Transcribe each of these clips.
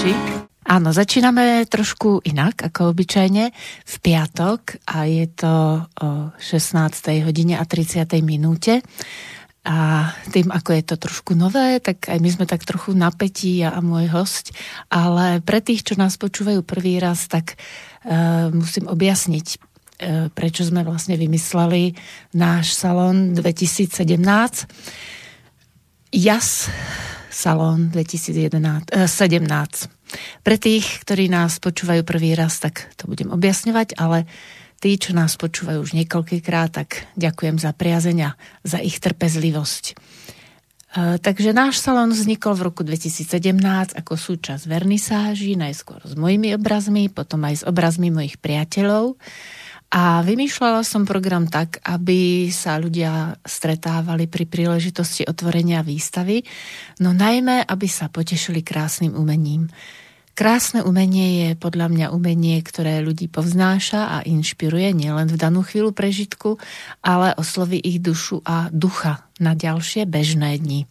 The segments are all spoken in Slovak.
poslucháči. Áno, začíname trošku inak ako obyčajne v piatok a je to o 16. hodine a 30. minúte. A tým, ako je to trošku nové, tak aj my sme tak trochu napätí ja a môj host, ale pre tých, čo nás počúvajú prvý raz, tak uh, musím objasniť, uh, prečo sme vlastne vymysleli náš salón 2017. JAS Salón 2017. Pre tých, ktorí nás počúvajú prvý raz, tak to budem objasňovať, ale tí, čo nás počúvajú už niekoľkýkrát, tak ďakujem za priazenia, za ich trpezlivosť. E, takže náš salón vznikol v roku 2017 ako súčasť vernisáží, najskôr s mojimi obrazmi, potom aj s obrazmi mojich priateľov. A vymýšľala som program tak, aby sa ľudia stretávali pri príležitosti otvorenia výstavy, no najmä, aby sa potešili krásnym umením. Krásne umenie je podľa mňa umenie, ktoré ľudí povznáša a inšpiruje nielen v danú chvíľu prežitku, ale osloví ich dušu a ducha na ďalšie bežné dni.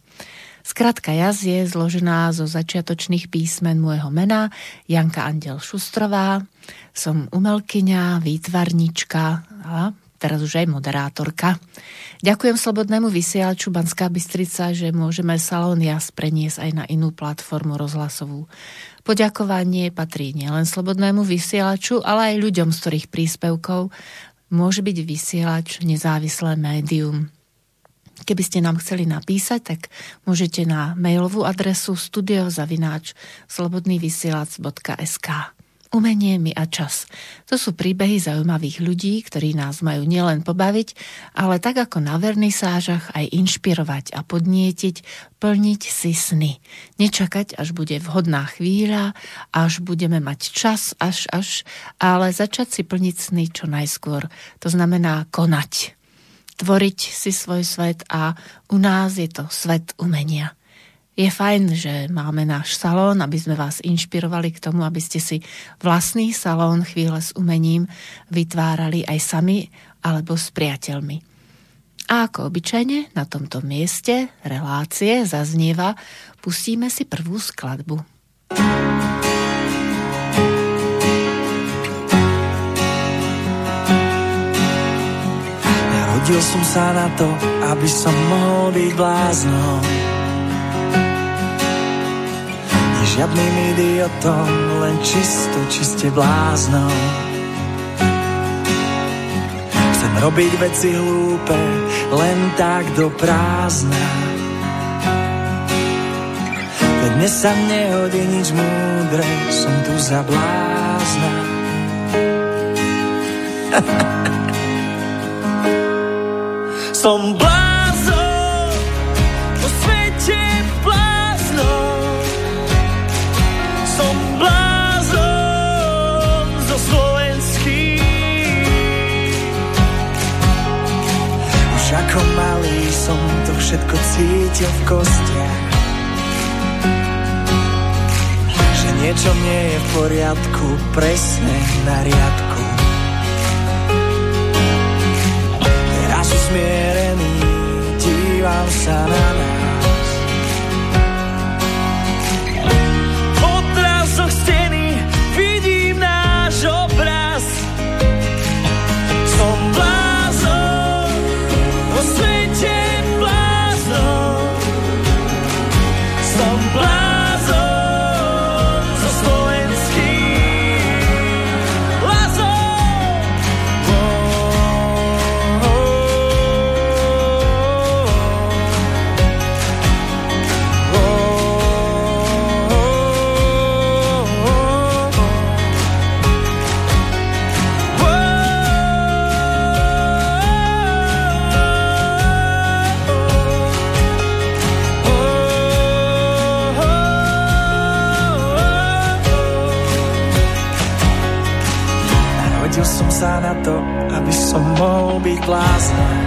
Skratka jaz je zložená zo začiatočných písmen môjho mena Janka Andel Šustrová. Som umelkyňa, výtvarnička a teraz už aj moderátorka. Ďakujem Slobodnému vysielaču Banská Bystrica, že môžeme Salón Jas preniesť aj na inú platformu rozhlasovú. Poďakovanie patrí nielen Slobodnému vysielaču, ale aj ľuďom, z ktorých príspevkov môže byť vysielač nezávislé médium. Keby ste nám chceli napísať, tak môžete na mailovú adresu studiozavináč slobodnývysielac.sk Umenie mi a čas. To sú príbehy zaujímavých ľudí, ktorí nás majú nielen pobaviť, ale tak ako na vernisážach aj inšpirovať a podnietiť, plniť si sny. Nečakať, až bude vhodná chvíľa, až budeme mať čas, až, až, ale začať si plniť sny čo najskôr. To znamená konať tvoriť si svoj svet a u nás je to svet umenia. Je fajn, že máme náš salón, aby sme vás inšpirovali k tomu, aby ste si vlastný salón chvíle s umením vytvárali aj sami alebo s priateľmi. A ako obyčajne na tomto mieste relácie zaznieva, pustíme si prvú skladbu. Narodil som sa na to, aby som mohol byť bláznom. Nie žiadnym idiotom, len čisto, čiste bláznom. Chcem robiť veci hlúpe, len tak do prázdna. Veď mne sa nehodí nič múdre, som tu za blázna. Som blázon, po svete bláznon. Som blázon zo slovenských. Už ako malý som to všetko cítil v kostiach. Že niečo nie je v poriadku, presne na riadku. Dívam sa na som mohol byť bláznom.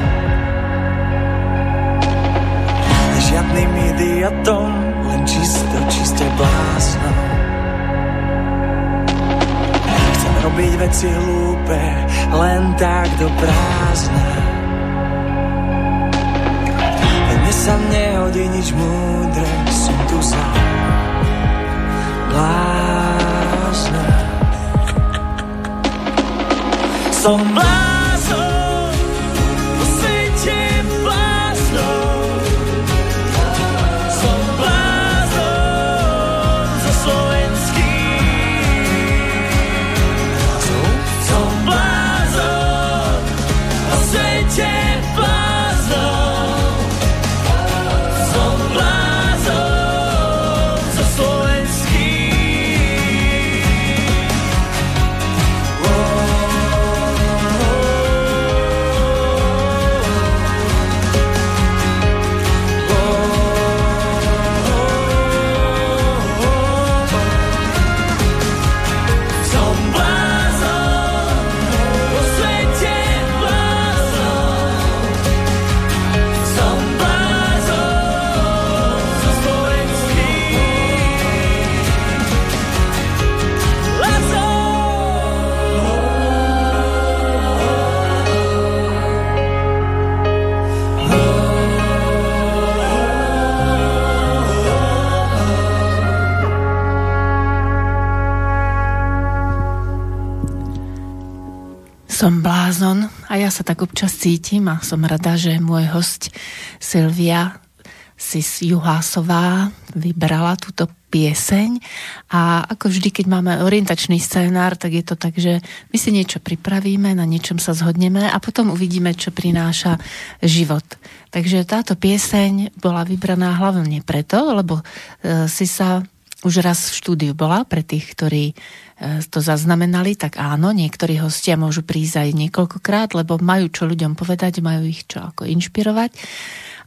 Žiadnym idiotom, len čisto, čiste bláznom. Chcem robiť veci hlúpe, len tak do prázdna. Mne sa nehodí nič múdre, som tu sám. Blázna. Som blázna. A ja sa tak občas cítim a som rada, že môj host Silvia Sis Juhásová vybrala túto pieseň a ako vždy, keď máme orientačný scénár, tak je to tak, že my si niečo pripravíme, na niečom sa zhodneme a potom uvidíme, čo prináša život. Takže táto pieseň bola vybraná hlavne preto, lebo e, si sa už raz v štúdiu bola pre tých, ktorí to zaznamenali, tak áno, niektorí hostia môžu prísť aj niekoľkokrát, lebo majú čo ľuďom povedať, majú ich čo ako inšpirovať.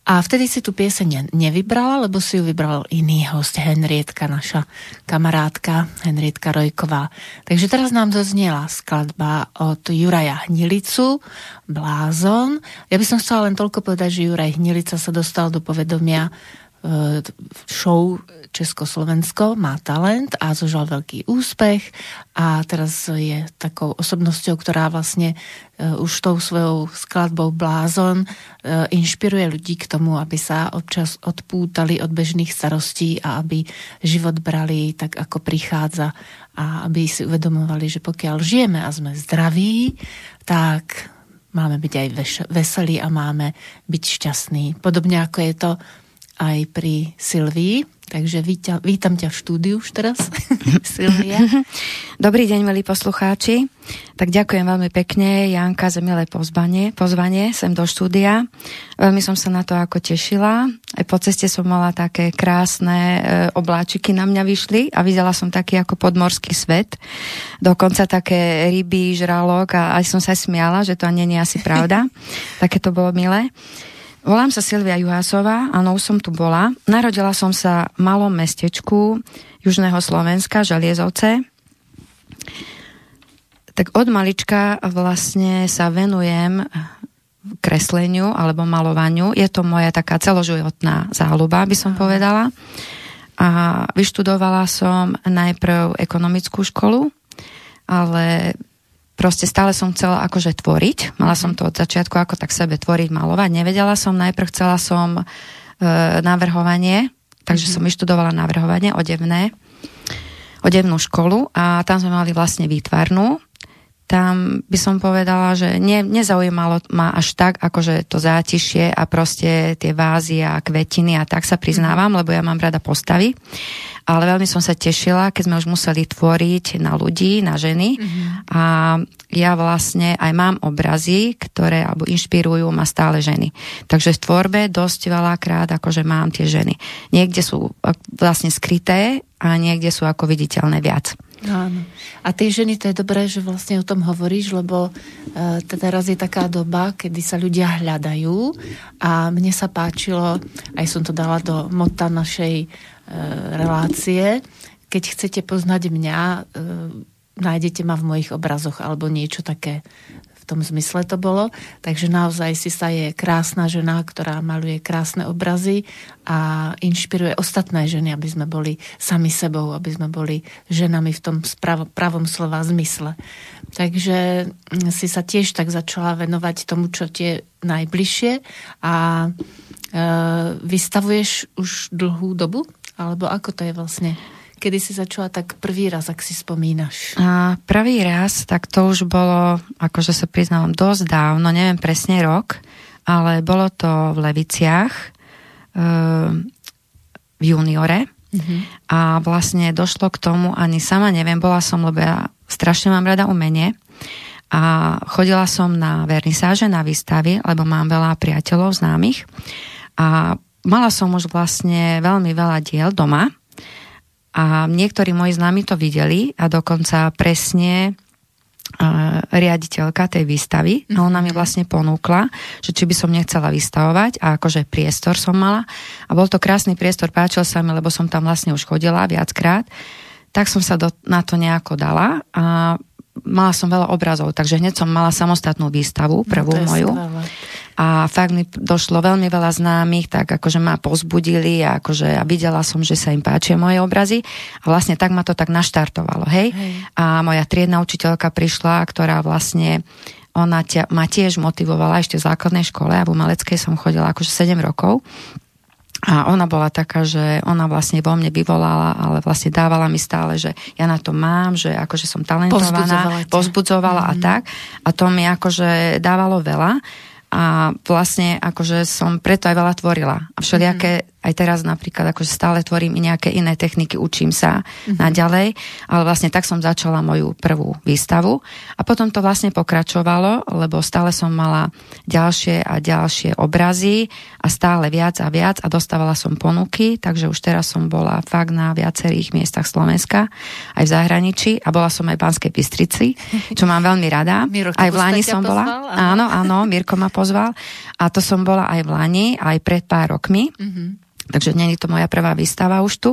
A vtedy si tú pieseň nevybrala, lebo si ju vybral iný host, Henrietka, naša kamarátka, Henrietka Rojková. Takže teraz nám dozniela skladba od Juraja Hnilicu, Blázon. Ja by som chcela len toľko povedať, že Juraj Hnilica sa dostal do povedomia e, show Československo má talent a zožal veľký úspech a teraz je takou osobnosťou, ktorá vlastne uh, už tou svojou skladbou Blázon uh, inšpiruje ľudí k tomu, aby sa občas odpútali od bežných starostí a aby život brali tak, ako prichádza a aby si uvedomovali, že pokiaľ žijeme a sme zdraví, tak máme byť aj veselí a máme byť šťastní. Podobne ako je to aj pri Silvii, takže vítam, vítam ťa v štúdiu už teraz, Silvia. Dobrý deň, milí poslucháči. Tak ďakujem veľmi pekne, Janka, za milé pozvanie, pozvanie sem do štúdia. Veľmi som sa na to ako tešila. Aj po ceste som mala také krásne e, obláčiky na mňa vyšli a videla som taký ako podmorský svet. Dokonca také ryby, žralok a aj som sa smiala, že to nie je asi pravda. Také to bolo milé. Volám sa Silvia Juhásová, áno, už som tu bola. Narodila som sa v malom mestečku Južného Slovenska, Žaliezovce. Tak od malička vlastne sa venujem kresleniu alebo malovaniu. Je to moja taká celoživotná záľuba, by som povedala. A vyštudovala som najprv ekonomickú školu, ale proste stále som chcela akože tvoriť. Mala som to od začiatku ako tak sebe tvoriť, malovať. Nevedela som, najprv chcela som e, navrhovanie, takže mm-hmm. som vyštudovala navrhovanie odevné, odevnú školu a tam sme mali vlastne výtvarnú. Tam by som povedala, že ne, nezaujímalo ma až tak, akože to zátišie a proste tie vázy a kvetiny a tak sa priznávam, lebo ja mám rada postavy ale veľmi som sa tešila, keď sme už museli tvoriť na ľudí, na ženy mm-hmm. a ja vlastne aj mám obrazy, ktoré alebo inšpirujú ma stále ženy. Takže v tvorbe dosť veľakrát akože mám tie ženy. Niekde sú vlastne skryté a niekde sú ako viditeľné viac. Áno. A tie ženy, to je dobré, že vlastne o tom hovoríš, lebo e, teda raz je taká doba, kedy sa ľudia hľadajú a mne sa páčilo, aj som to dala do mota našej E, relácie. Keď chcete poznať mňa, e, nájdete ma v mojich obrazoch alebo niečo také v tom zmysle to bolo. Takže naozaj si sa je krásna žena, ktorá maluje krásne obrazy a inšpiruje ostatné ženy, aby sme boli sami sebou, aby sme boli ženami v tom sprav- pravom slova zmysle. Takže mm, si sa tiež tak začala venovať tomu, čo tie najbližšie a vystavuješ už dlhú dobu? Alebo ako to je vlastne? Kedy si začala tak prvý raz, ak si spomínaš? A prvý raz, tak to už bolo, akože sa priznávam, dosť dávno, neviem presne rok, ale bolo to v Leviciach e, v juniore. Mm-hmm. A vlastne došlo k tomu, ani sama neviem, bola som, lebo ja strašne mám rada umenie. A chodila som na vernisáže, na výstavy, lebo mám veľa priateľov známych. A mala som už vlastne veľmi veľa diel doma a niektorí moji známi to videli a dokonca presne riaditeľka tej výstavy a ona mi mhm. vlastne ponúkla, že či by som nechcela vystavovať a akože priestor som mala a bol to krásny priestor, páčil sa mi, lebo som tam vlastne už chodila viackrát, tak som sa do, na to nejako dala a mala som veľa obrazov, takže hneď som mala samostatnú výstavu, no, prvú no, moju. Skvelé. A fakt mi došlo veľmi veľa známych, tak akože ma pozbudili a akože ja videla som, že sa im páčia moje obrazy a vlastne tak ma to tak naštartovalo, hej. hej. A moja triedna učiteľka prišla, ktorá vlastne ona ťa, ma tiež motivovala ešte v základnej škole a v umeleckej som chodila akože 7 rokov a ona bola taká, že ona vlastne vo mne vyvolala, ale vlastne dávala mi stále, že ja na to mám, že akože som talentovaná, pozbudzovala mm-hmm. a tak. A to mi akože dávalo veľa a vlastne akože som preto aj veľa tvorila. A všelijaké mm aj teraz napríklad akože stále tvorím i nejaké iné techniky, učím sa mm-hmm. naďalej, ale vlastne tak som začala moju prvú výstavu a potom to vlastne pokračovalo, lebo stále som mala ďalšie a ďalšie obrazy a stále viac a viac a dostávala som ponuky, takže už teraz som bola fakt na viacerých miestach Slovenska, aj v zahraničí a bola som aj v Banskej Bystrici, čo mám veľmi rada. Miro, aj v Lani som pozval, bola. Áno, áno, Mirko ma pozval. A to som bola aj v Lani, aj pred pár rokmi. Mm-hmm. Takže není to moja prvá výstava už tu.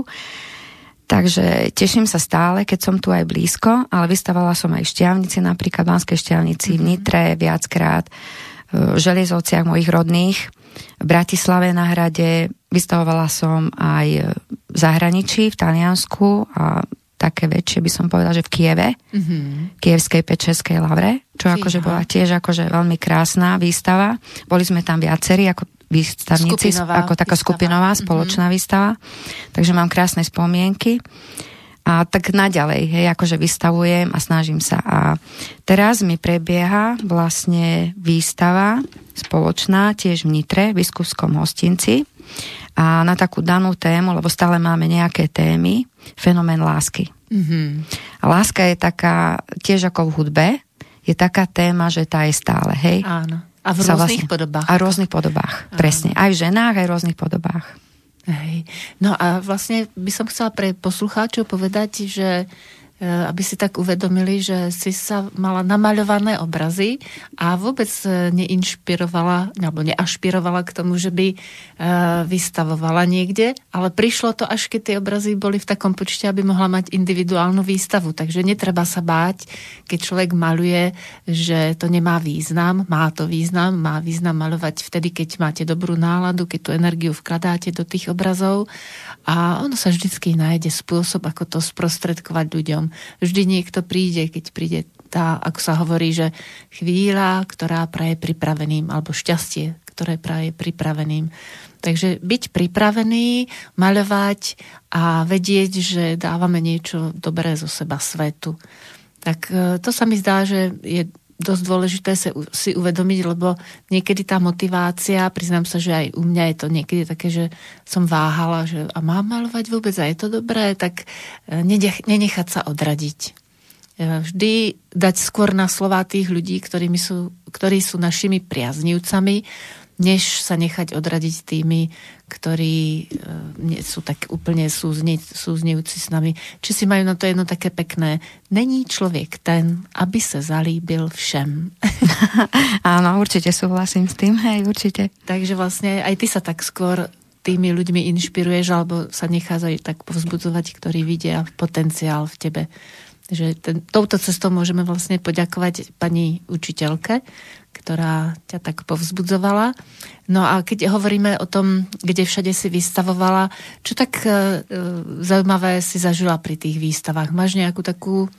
Takže teším sa stále, keď som tu aj blízko, ale vystavala som aj v Šťavnici, napríklad v Banskej Šťavnici, mm-hmm. v mhm. Nitre viackrát, Železovciach mojich rodných, v Bratislave na hrade, vystavovala som aj v zahraničí, v Taliansku a také väčšie by som povedala, že v Kieve, mm-hmm. Kievskej Pečeskej lavre, čo akože bola tiež akože veľmi krásna výstava. Boli sme tam viacerí, ako výstavníci, skupinová ako taká výstava. skupinová mhm. spoločná mm-hmm. výstava. Takže mám krásne spomienky. A tak naďalej, hej, akože vystavujem a snažím sa. A teraz mi prebieha vlastne výstava spoločná, tiež v Nitre, v biskupskom hostinci. A na takú danú tému, lebo stále máme nejaké témy, fenomén lásky. Mm-hmm. A láska je taká, tiež ako v hudbe, je taká téma, že tá je stále, hej? Áno. A v rôznych vlastne, podobách. A v rôznych podobách, Aha. presne. Aj v ženách, aj v rôznych podobách. Hej. No a vlastne by som chcela pre poslucháčov povedať, že aby si tak uvedomili, že si sa mala namaľované obrazy a vôbec e, neinšpirovala alebo neašpirovala k tomu, že by e, vystavovala niekde, ale prišlo to až keď tie obrazy boli v takom počte, aby mohla mať individuálnu výstavu. Takže netreba sa báť, keď človek maluje, že to nemá význam. Má to význam, má význam malovať vtedy, keď máte dobrú náladu, keď tú energiu vkladáte do tých obrazov a ono sa vždycky nájde spôsob, ako to sprostredkovať ľuďom vždy niekto príde, keď príde tá, ako sa hovorí, že chvíľa, ktorá praje pripraveným, alebo šťastie, ktoré praje pripraveným. Takže byť pripravený, maľovať a vedieť, že dávame niečo dobré zo seba svetu. Tak e, to sa mi zdá, že je dosť dôležité si uvedomiť, lebo niekedy tá motivácia, priznám sa, že aj u mňa je to niekedy také, že som váhala, že a mám malovať vôbec a je to dobré, tak e, nenechať sa odradiť. E, vždy dať skôr na slova tých ľudí, sú, ktorí sú našimi priaznivcami, než sa nechať odradiť tými, ktorí nie sú tak úplne súzni, súznivci s nami. Či si majú na to jedno také pekné. Není človek ten, aby sa zalíbil všem. Áno, určite súhlasím s tým, hej, určite. Takže vlastne aj ty sa tak skôr tými ľuďmi inšpiruješ, alebo sa aj tak povzbudzovať, ktorí vidia potenciál v tebe. Že ten, touto cestou môžeme vlastne poďakovať pani učiteľke, ktorá ťa tak povzbudzovala. No a keď hovoríme o tom, kde všade si vystavovala, čo tak e, e, zaujímavé si zažila pri tých výstavách? Máš nejakú takú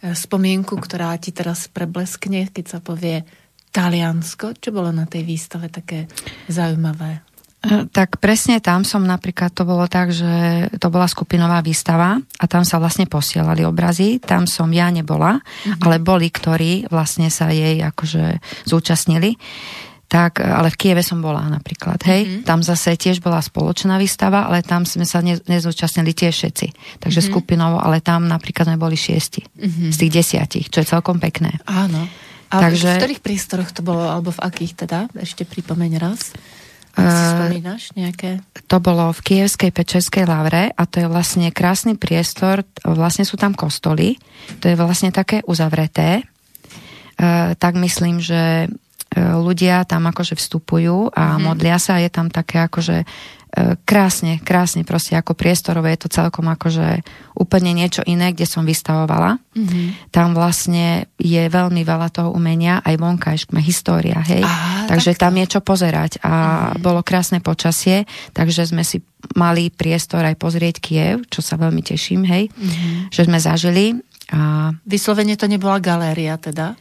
e, spomienku, ktorá ti teraz prebleskne, keď sa povie Taliansko? Čo bolo na tej výstave také zaujímavé? E, tak presne tam som napríklad, to bolo tak, že to bola skupinová výstava a tam sa vlastne posielali obrazy. Tam som ja nebola, mm-hmm. ale boli, ktorí vlastne sa jej akože zúčastnili. Tak, e, ale v Kieve som bola napríklad, hej. Mm-hmm. Tam zase tiež bola spoločná výstava, ale tam sme sa ne, nezúčastnili tiež všetci. Takže mm-hmm. skupinovo, ale tam napríklad sme boli šiesti mm-hmm. z tých desiatich, čo je celkom pekné. Áno. A Takže... v ktorých prístoroch to bolo, alebo v akých teda? Ešte pripomeň raz. Spomínaš nejaké? To bolo v Kievskej Pečerskej Lavre a to je vlastne krásny priestor, vlastne sú tam kostoly, to je vlastne také uzavreté. Tak myslím, že e, ľudia tam akože vstupujú a mm-hmm. modlia sa a je tam také akože krásne, krásne proste ako priestorové, je to celkom akože úplne niečo iné, kde som vystavovala. Mm-hmm. Tam vlastne je veľmi veľa toho umenia, aj vonkajškme história, hej. Aha, takže tak... tam je čo pozerať a mm-hmm. bolo krásne počasie, takže sme si mali priestor aj pozrieť Kiev, čo sa veľmi teším, hej, mm-hmm. že sme zažili. A... Vyslovene to nebola galéria teda?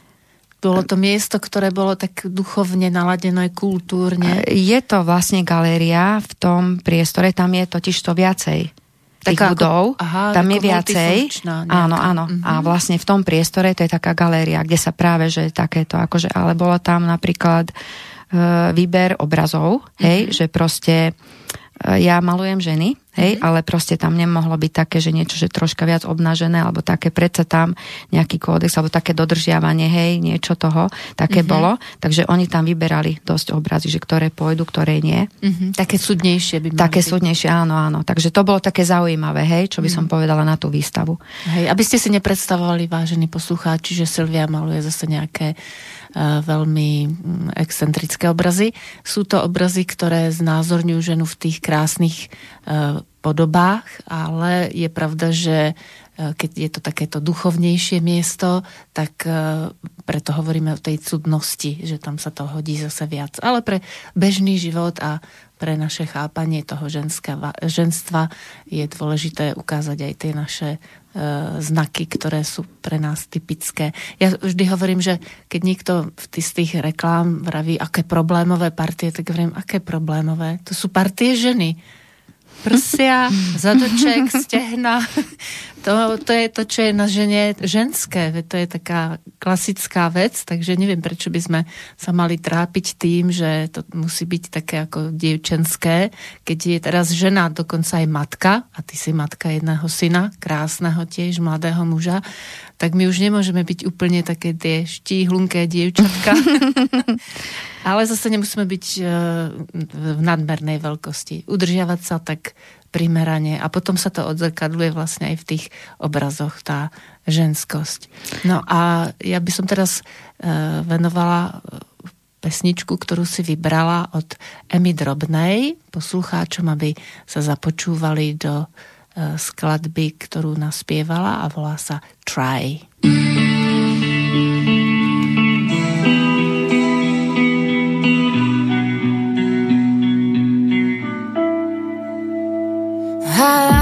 Bolo to miesto, ktoré bolo tak duchovne naladené, kultúrne. Je to vlastne galéria v tom priestore, tam je totiž to viacej tých taká budov, ako, aha, tam je viacej. Áno, áno. Uh-huh. A vlastne v tom priestore to je taká galéria, kde sa práve, že takéto, akože, ale bolo tam napríklad uh, výber obrazov, hej, uh-huh. že proste ja malujem ženy, Hej, mm-hmm. ale proste tam nemohlo byť také, že niečo, že troška viac obnažené, alebo také predsa tam nejaký kódex, alebo také dodržiavanie, hej, niečo toho, také mm-hmm. bolo. Takže oni tam vyberali dosť obrazy, že ktoré pôjdu, ktoré nie. Mm-hmm. Také súdnejšie by Také byť. súdnejšie, áno, áno. Takže to bolo také zaujímavé, hej, čo by mm-hmm. som povedala na tú výstavu. Hej, aby ste si nepredstavovali, vážení poslucháči, že Silvia maluje zase nejaké veľmi mm, excentrické obrazy. Sú to obrazy, ktoré znázorňujú ženu v tých krásnych uh, podobách, ale je pravda, že e, keď je to takéto duchovnejšie miesto, tak e, preto hovoríme o tej cudnosti, že tam sa to hodí zase viac. Ale pre bežný život a pre naše chápanie toho ženstva, ženstva je dôležité ukázať aj tie naše e, znaky, ktoré sú pre nás typické. Ja vždy hovorím, že keď niekto v tých, z tých reklám vraví, aké problémové partie, tak hovorím, aké problémové? To sú partie ženy prsia, zadoček, stehna. To, to je to, čo je na žene ženské. To je taká klasická vec, takže neviem, prečo by sme sa mali trápiť tým, že to musí byť také ako dievčenské. Keď je teraz žena, dokonca aj matka, a ty si matka jedného syna, krásneho tiež, mladého muža, tak my už nemôžeme byť úplne také tie štíhlunké dievčatka. Ale zase nemusíme byť e, v nadmernej veľkosti. Udržiavať sa tak primerane a potom sa to odzrkadluje vlastne aj v tých obrazoch, tá ženskosť. No a ja by som teraz e, venovala e, pesničku, ktorú si vybrala od Emy Drobnej, poslucháčom, aby sa započúvali do skladby, ktorú naspievala a volá sa Try. How high.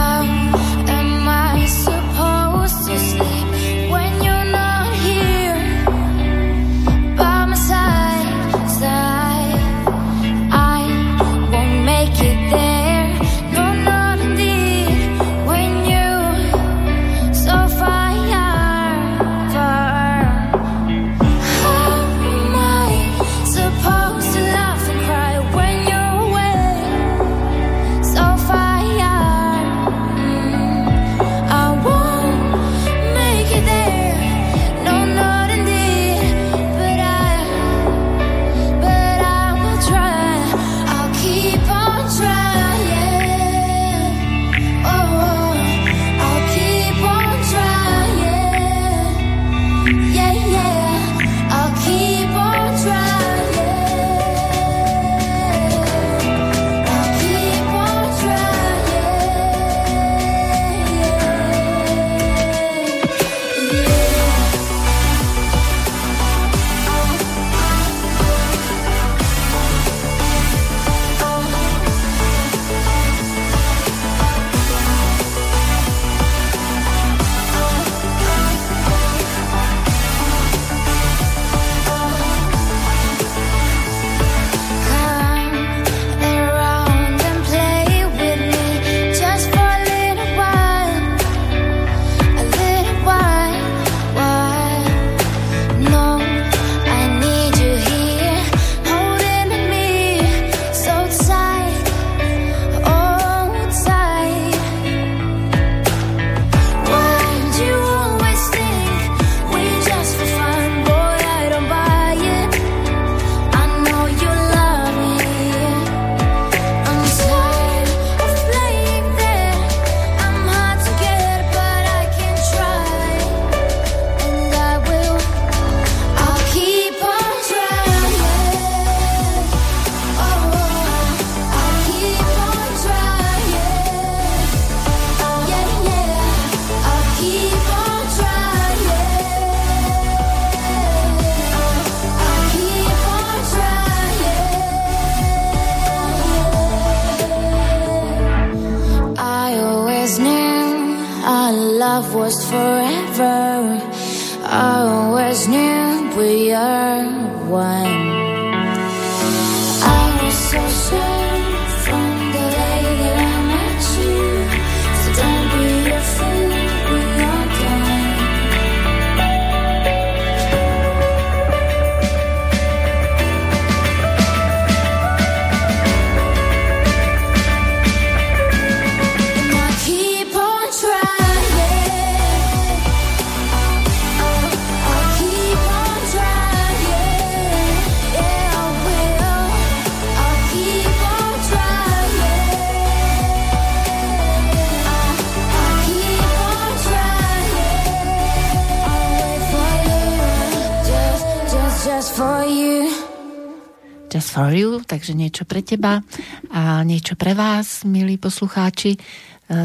Niečo pre teba a niečo pre vás, milí poslucháči. E,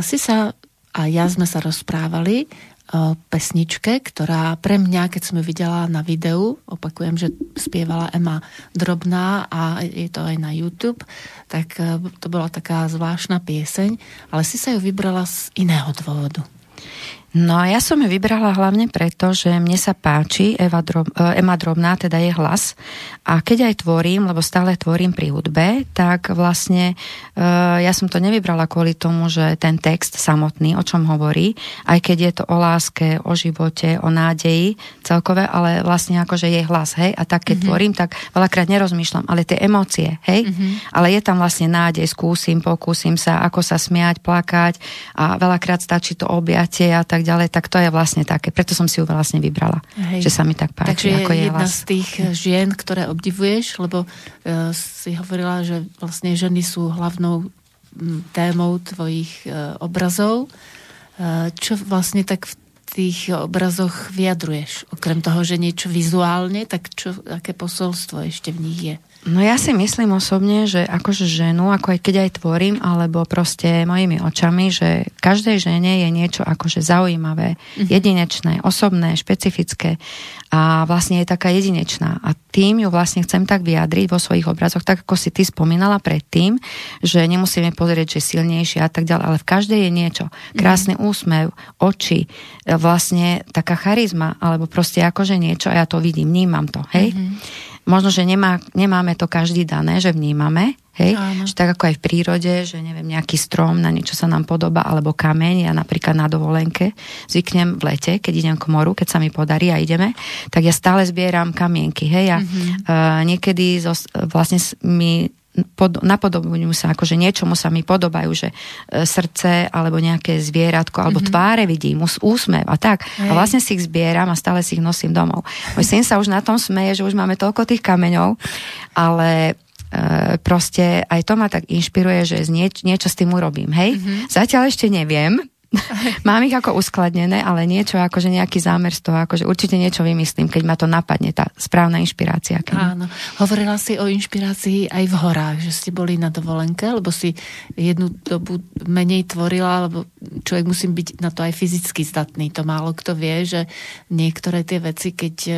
si sa a ja sme sa rozprávali o pesničke, ktorá pre mňa, keď som ju videla na videu, opakujem, že spievala Ema Drobná a je to aj na YouTube, tak e, to bola taká zvláštna pieseň, ale si sa ju vybrala z iného dôvodu. No ja som ju vybrala hlavne preto, že mne sa páči Eva Drob, e, Ema Drobná, teda je hlas. A keď aj tvorím, lebo stále tvorím pri hudbe, tak vlastne uh, ja som to nevybrala kvôli tomu, že ten text samotný, o čom hovorí, aj keď je to o láske, o živote, o nádeji celkové, ale vlastne akože je hlas, hej. A tak keď mm-hmm. tvorím, tak veľakrát nerozmýšľam, ale tie emócie, hej. Mm-hmm. Ale je tam vlastne nádej, skúsim, pokúsim sa, ako sa smiať, plakať a veľakrát stačí to objatie a tak tak ďalej, tak to je vlastne také. Preto som si ju vlastne vybrala, Hej. že sa mi tak páči. Takže ako je jedna z tých eh, žien, ktoré obdivuješ, lebo uh, si hovorila, že vlastne ženy sú hlavnou mm, témou tvojich uh, obrazov. Uh, čo vlastne tak v tých obrazoch vyjadruješ? Okrem toho, že niečo vizuálne, tak čo, aké posolstvo ešte v nich je? No ja si myslím osobne, že akože ženu, ako aj keď aj tvorím, alebo proste mojimi očami, že každej žene je niečo akože zaujímavé, mm-hmm. jedinečné, osobné, špecifické a vlastne je taká jedinečná. A tým ju vlastne chcem tak vyjadriť vo svojich obrazoch, tak ako si ty spomínala predtým, že nemusíme pozrieť, že silnejšie a tak ďalej, ale v každej je niečo. Krásny mm-hmm. úsmev, oči, vlastne taká charizma, alebo proste akože niečo a ja to vidím, vnímam to, hej? Mm-hmm možno, že nemá, nemáme to každý dané, že vnímame, hej, že tak ako aj v prírode, že neviem, nejaký strom, na niečo sa nám podoba, alebo kameň, ja napríklad na dovolenke zvyknem v lete, keď idem k moru, keď sa mi podarí a ideme, tak ja stále zbieram kamienky, hej, a mm-hmm. uh, niekedy zo, vlastne mi pod, napodobujú sa, akože niečomu sa mi podobajú, že e, srdce alebo nejaké zvieratko, alebo mm-hmm. tváre vidím, ús, úsmev a tak. Hej. A vlastne si ich zbieram a stále si ich nosím domov. Môj syn sa už na tom smeje, že už máme toľko tých kameňov, ale e, proste aj to ma tak inšpiruje, že nieč, niečo s tým urobím, hej? Mm-hmm. Zatiaľ ešte neviem, Mám ich ako uskladnené, ale niečo, akože nejaký zámer z toho, akože určite niečo vymyslím, keď ma to napadne, tá správna inšpirácia. Keď... Áno. Hovorila si o inšpirácii aj v horách, že ste boli na dovolenke, lebo si jednu dobu menej tvorila, lebo človek musí byť na to aj fyzicky zdatný. To málo kto vie, že niektoré tie veci, keď e,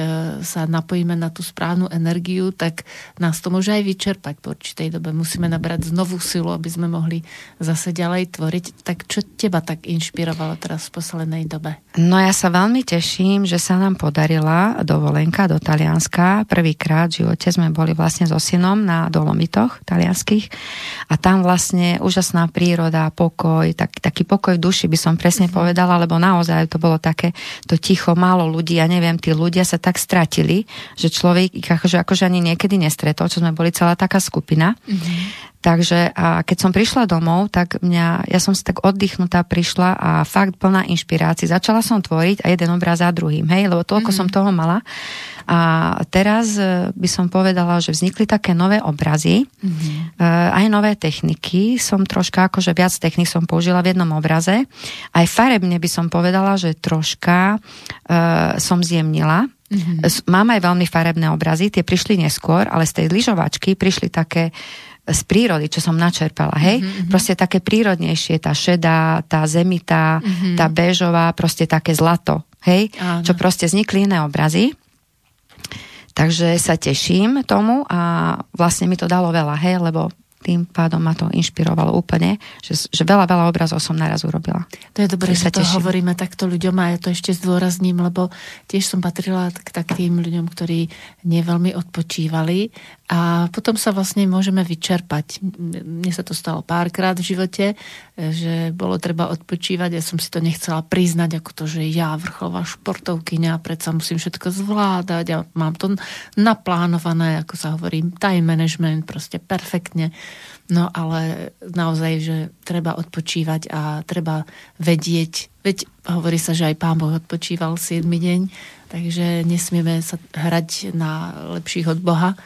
sa napojíme na tú správnu energiu, tak nás to môže aj vyčerpať po určitej dobe. Musíme nabrať znovu silu, aby sme mohli zase ďalej tvoriť. Tak čo teba tak inšpiruje? Inšpirovalo teraz v poslednej dobe? No ja sa veľmi teším, že sa nám podarila dovolenka do Talianska. Prvýkrát v živote sme boli vlastne so synom na Dolomitoch talianských a tam vlastne úžasná príroda, pokoj, tak, taký pokoj v duši by som presne mm-hmm. povedala, lebo naozaj to bolo také to ticho, málo ľudí, ja neviem, tí ľudia sa tak stratili, že človek ich akože, akože ani niekedy nestretol, čo sme boli celá taká skupina. Mm-hmm. Takže a keď som prišla domov, tak mňa, ja som si tak oddychnutá prišla a fakt plná inšpirácií. Začala som tvoriť a jeden obraz za druhým, hej, lebo toľko mm-hmm. som toho mala. A teraz e, by som povedala, že vznikli také nové obrazy, mm-hmm. aj nové techniky. Som troška, akože viac technik som použila v jednom obraze. Aj farebne by som povedala, že troška uh, som zjemnila. Mm-hmm. Mám aj veľmi farebné obrazy, tie prišli neskôr, ale z tej lyžovačky prišli také uh, z prírody, čo som načerpala, hej? Mm-hmm. Proste také prírodnejšie, tá šedá, tá zemitá, mm-hmm. tá béžová, proste také zlato, hej? Áno. Čo proste vznikli iné obrazy. Takže sa teším tomu a vlastne mi to dalo veľa, hej, lebo tým pádom ma to inšpirovalo úplne, že, že veľa, veľa obrazov som naraz urobila. To je dobré, že, to teším. hovoríme takto ľuďom a ja to ešte zdôrazním, lebo tiež som patrila k takým ľuďom, ktorí neveľmi odpočívali a potom sa vlastne môžeme vyčerpať. Mne sa to stalo párkrát v živote, že bolo treba odpočívať. Ja som si to nechcela priznať, ako to, že ja vrcholová športovkyňa, predsa musím všetko zvládať a mám to naplánované, ako sa hovorí, time management, proste perfektne. No ale naozaj, že treba odpočívať a treba vedieť, veď hovorí sa, že aj pán Boh odpočíval 7 deň, takže nesmieme sa hrať na lepších od Boha,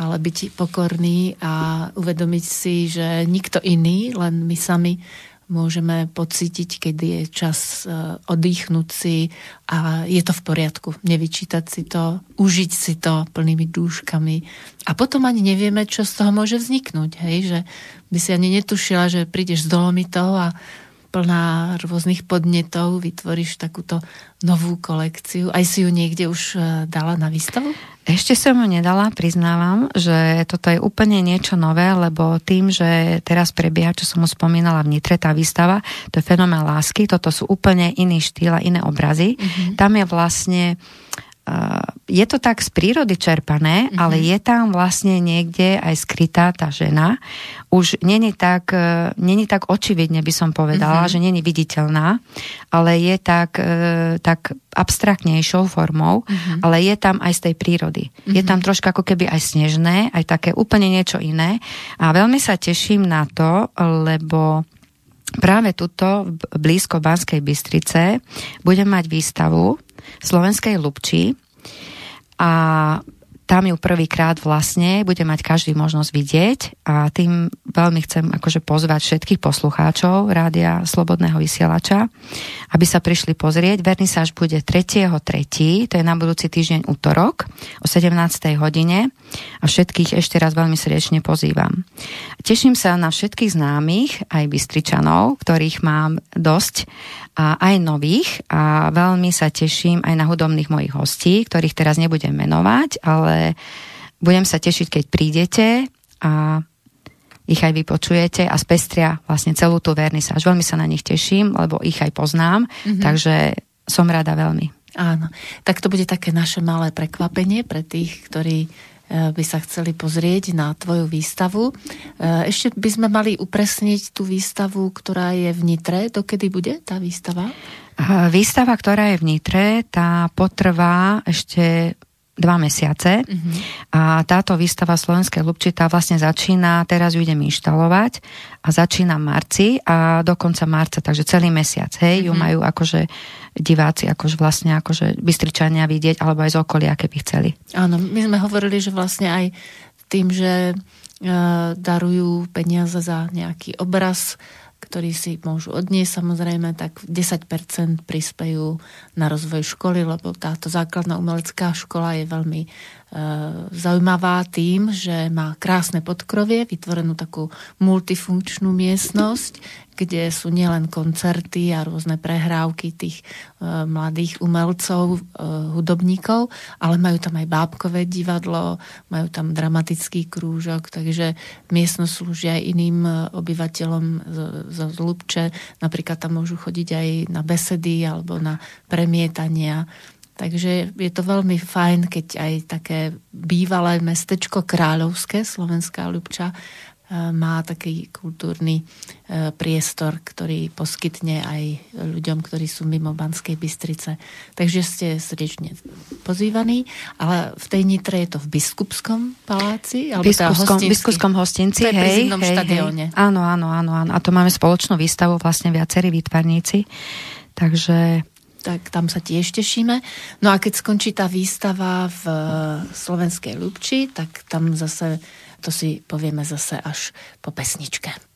ale byť pokorný a uvedomiť si, že nikto iný, len my sami môžeme pocítiť, kedy je čas e, oddychnúť si a je to v poriadku. Nevyčítať si to, užiť si to plnými dúškami. A potom ani nevieme, čo z toho môže vzniknúť. Hej? Že by si ani netušila, že prídeš z dolomitov a plná rôznych podnetov, vytvoríš takúto novú kolekciu. Aj si ju niekde už e, dala na výstavu? Ešte som ho nedala, priznávam, že toto je úplne niečo nové, lebo tým, že teraz prebieha, čo som mu spomínala v Nitre, tá výstava, to je fenomén lásky, toto sú úplne iný štýl a iné obrazy. Mm-hmm. Tam je vlastne je to tak z prírody čerpané, mm-hmm. ale je tam vlastne niekde aj skrytá tá žena. Už není tak, uh, není tak očividne, by som povedala, mm-hmm. že není viditeľná, ale je tak, uh, tak abstraktnejšou formou, mm-hmm. ale je tam aj z tej prírody. Mm-hmm. Je tam troška ako keby aj snežné, aj také úplne niečo iné. A veľmi sa teším na to, lebo práve tuto blízko Banskej Bystrice budem mať výstavu Slovenskej Lubči. A tam ju prvýkrát vlastne bude mať každý možnosť vidieť a tým veľmi chcem akože pozvať všetkých poslucháčov Rádia Slobodného vysielača, aby sa prišli pozrieť. Vernisáž bude 3.3., to je na budúci týždeň útorok o 17. hodine a všetkých ešte raz veľmi srdečne pozývam. Teším sa na všetkých známych, aj Bystričanov, ktorých mám dosť a aj nových a veľmi sa teším aj na hudobných mojich hostí, ktorých teraz nebudem menovať, ale budem sa tešiť, keď prídete a ich aj vypočujete a spestria vlastne celú tú vernisáž. Veľmi sa na nich teším, lebo ich aj poznám, mm-hmm. takže som rada veľmi. Áno, tak to bude také naše malé prekvapenie pre tých, ktorí Eh, by sa chceli pozrieť na tvoju výstavu. Eh, ešte by sme mali upresniť tú výstavu, ktorá je v Nitre. Dokedy bude tá výstava? Výstava, ktorá je v Nitre, tá potrvá ešte dva mesiace uh-huh. a táto výstava Slovenskej Lubčita vlastne začína, teraz ju idem inštalovať a začína v marci a do konca marca, takže celý mesiac, hej, uh-huh. ju mhm. majú akože diváci, akože vlastne akože Bystričania vidieť, alebo aj z okolia, keby chceli. Áno, my sme hovorili, že vlastne aj tým, že uh, darujú peniaze za nejaký obraz, ktorí si môžu odniesť samozrejme, tak 10% prispejú na rozvoj školy, lebo táto základná umelecká škola je veľmi zaujímavá tým, že má krásne podkrovie, vytvorenú takú multifunkčnú miestnosť, kde sú nielen koncerty a rôzne prehrávky tých e, mladých umelcov, e, hudobníkov, ale majú tam aj bábkové divadlo, majú tam dramatický krúžok, takže miestnosť slúži aj iným obyvateľom zo Zlubče. Napríklad tam môžu chodiť aj na besedy alebo na premietania. Takže je to veľmi fajn, keď aj také bývalé mestečko kráľovské, Slovenská Ľubča, má taký kultúrny e, priestor, ktorý poskytne aj ľuďom, ktorí sú mimo Banskej Bystrice. Takže ste srdečne pozývaní, ale v tej Nitre je to v Biskupskom paláci? Alebo biskupskom, teda biskupskom hostinci, hej, hej, hej. Áno, áno, áno, áno. A to máme spoločnú výstavu, vlastne viacerí výtvarníci. Takže tak tam sa tiež tešíme. No a keď skončí tá výstava v Slovenskej Ľubči, tak tam zase to si povieme zase až po pesničke.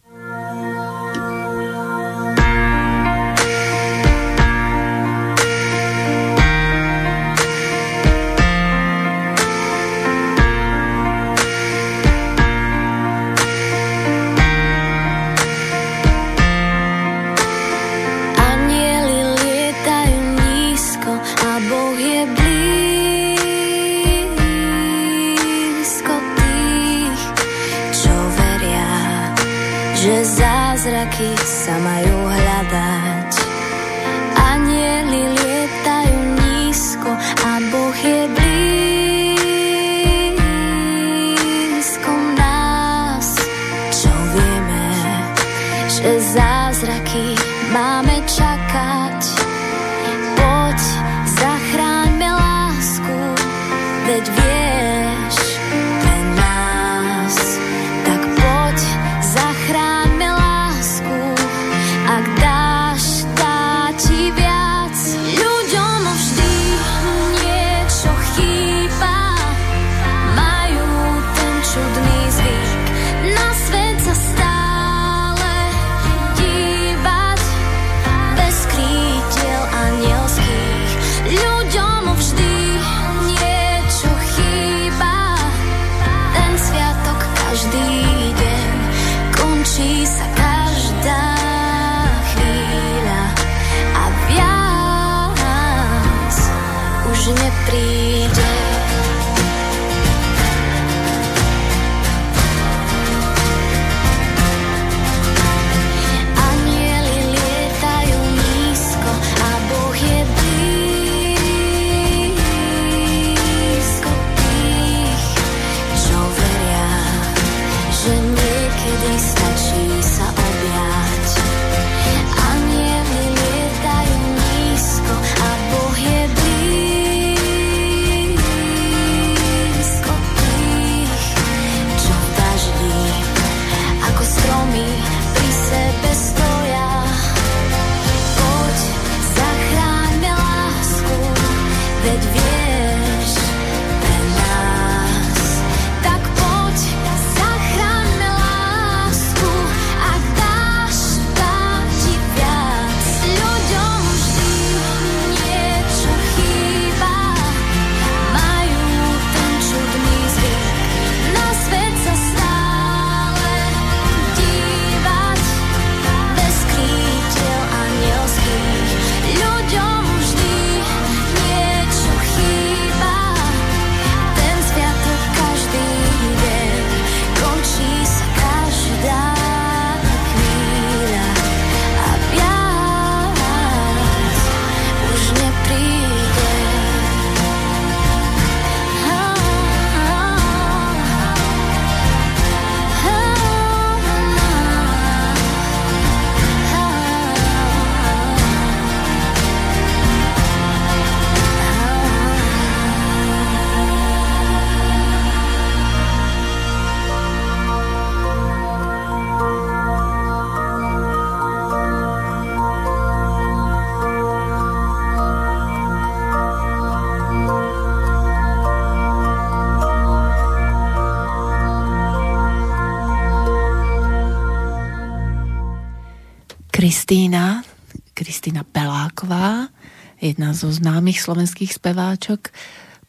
Kristýna, Kristýna Peláková, jedna zo známych slovenských speváčok,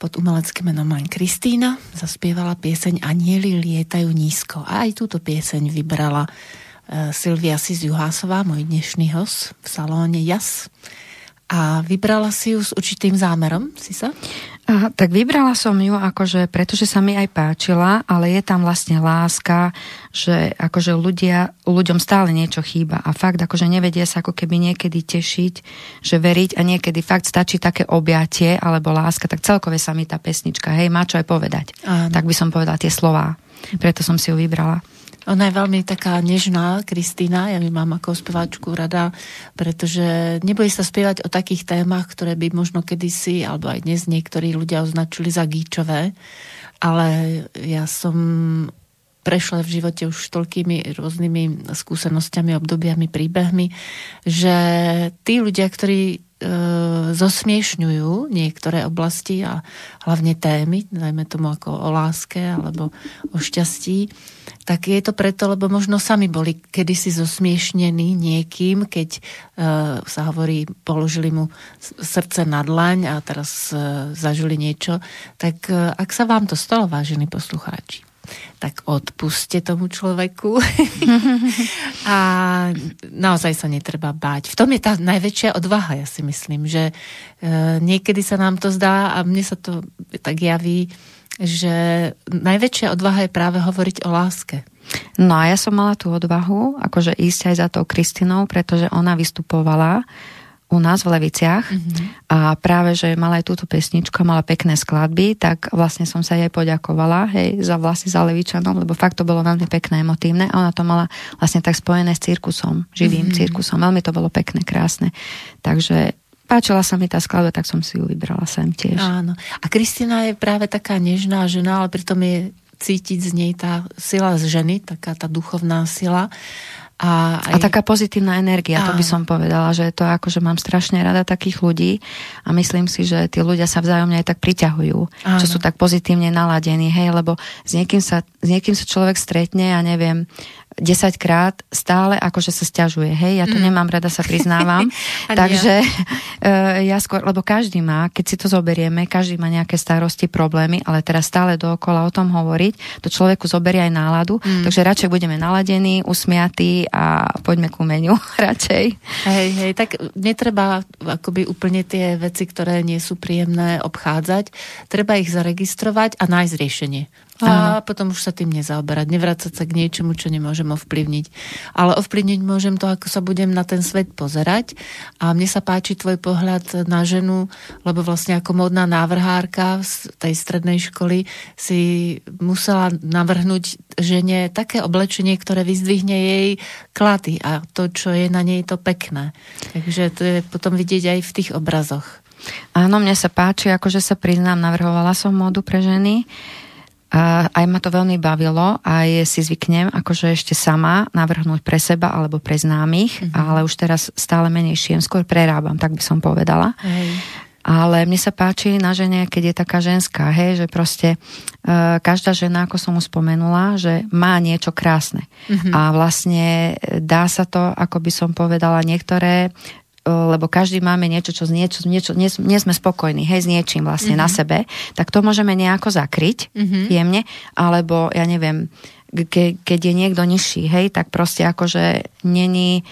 pod umeleckým menom len Kristýna, zaspievala pieseň Anieli lietajú nízko. A aj túto pieseň vybrala e, Silvia Sis Juhásová, môj dnešný host v salóne JAS. A vybrala si ju s určitým zámerom, si sa? Aha, tak vybrala som ju, akože, pretože sa mi aj páčila, ale je tam vlastne láska, že akože ľudia, ľuďom stále niečo chýba a fakt akože nevedia sa ako keby niekedy tešiť, že veriť a niekedy fakt stačí také objatie alebo láska, tak celkové sa mi tá pesnička, hej, má čo aj povedať. Áno. Tak by som povedala tie slová. Preto som si ju vybrala. Ona je veľmi taká nežná, Kristýna, ja ju mám ako speváčku rada, pretože nebojí sa spievať o takých témach, ktoré by možno kedysi, alebo aj dnes niektorí ľudia označili za gíčové, ale ja som prešla v živote už toľkými rôznymi skúsenosťami, obdobiami, príbehmi, že tí ľudia, ktorí zosmiešňujú niektoré oblasti a hlavne témy, dajme tomu ako o láske alebo o šťastí, tak je to preto, lebo možno sami boli kedysi zosmiešnení niekým, keď e, sa hovorí, položili mu srdce na dlaň a teraz e, zažili niečo. Tak e, ak sa vám to stalo, vážení poslucháči, tak odpuste tomu človeku. a naozaj sa netreba báť. V tom je tá najväčšia odvaha, ja si myslím, že e, niekedy sa nám to zdá a mne sa to tak javí, že najväčšia odvaha je práve hovoriť o láske. No a ja som mala tú odvahu, akože ísť aj za tou Kristinou, pretože ona vystupovala u nás v Leviciach mm-hmm. a práve, že mala aj túto pesničku, mala pekné skladby, tak vlastne som sa jej poďakovala, hej, za vlastne za Levičanom, lebo fakt to bolo veľmi pekné, emotívne a ona to mala vlastne tak spojené s cirkusom, živým mm-hmm. cirkusom. Veľmi to bolo pekné, krásne. Takže páčila sa mi tá skladba, tak som si ju vybrala sem tiež. Áno. A Kristina je práve taká nežná žena, ale pritom je cítiť z nej tá sila z ženy, taká tá duchovná sila. A, aj... a taká pozitívna energia, a... to by som povedala, že to ako, že mám strašne rada takých ľudí a myslím si, že tí ľudia sa vzájomne aj tak priťahujú, Áno. že sú tak pozitívne naladení, hej, lebo s niekým sa, s niekým sa človek stretne, ja neviem, 10 krát stále akože sa stiažuje, hej, ja to mm. nemám rada, sa priznávam, takže uh, ja skôr, lebo každý má, keď si to zoberieme, každý má nejaké starosti, problémy, ale teraz stále dookola o tom hovoriť, to človeku zoberie aj náladu, mm. takže radšej budeme naladení, usmiatí a poďme ku menu radšej. Hej, hej, tak netreba akoby úplne tie veci, ktoré nie sú príjemné obchádzať, treba ich zaregistrovať a nájsť riešenie. A potom už sa tým nezaoberať, nevrácať sa k niečomu, čo nemôžem ovplyvniť. Ale ovplyvniť môžem to, ako sa budem na ten svet pozerať. A mne sa páči tvoj pohľad na ženu, lebo vlastne ako modná návrhárka z tej strednej školy si musela navrhnúť žene také oblečenie, ktoré vyzdvihne jej klaty a to, čo je na nej to pekné. Takže to je potom vidieť aj v tých obrazoch. Áno, mne sa páči, akože sa priznám, navrhovala som modu pre ženy a aj ma to veľmi bavilo a je, si zvyknem akože ešte sama navrhnúť pre seba alebo pre známych, mm-hmm. ale už teraz stále menej šiem, skôr prerábam, tak by som povedala. Hej. Ale mne sa páči na žene, keď je taká ženská, hej, že proste e, každá žena, ako som mu spomenula, že má niečo krásne. Mm-hmm. A vlastne dá sa to, ako by som povedala, niektoré lebo každý máme niečo, čo z niečo, niečo nie, nie sme spokojní, hej, s niečím vlastne mm-hmm. na mhm. sebe, tak to môžeme nejako zakryť mm-hmm. jemne, alebo ja neviem, ke, keď je niekto nižší, hej, tak proste akože není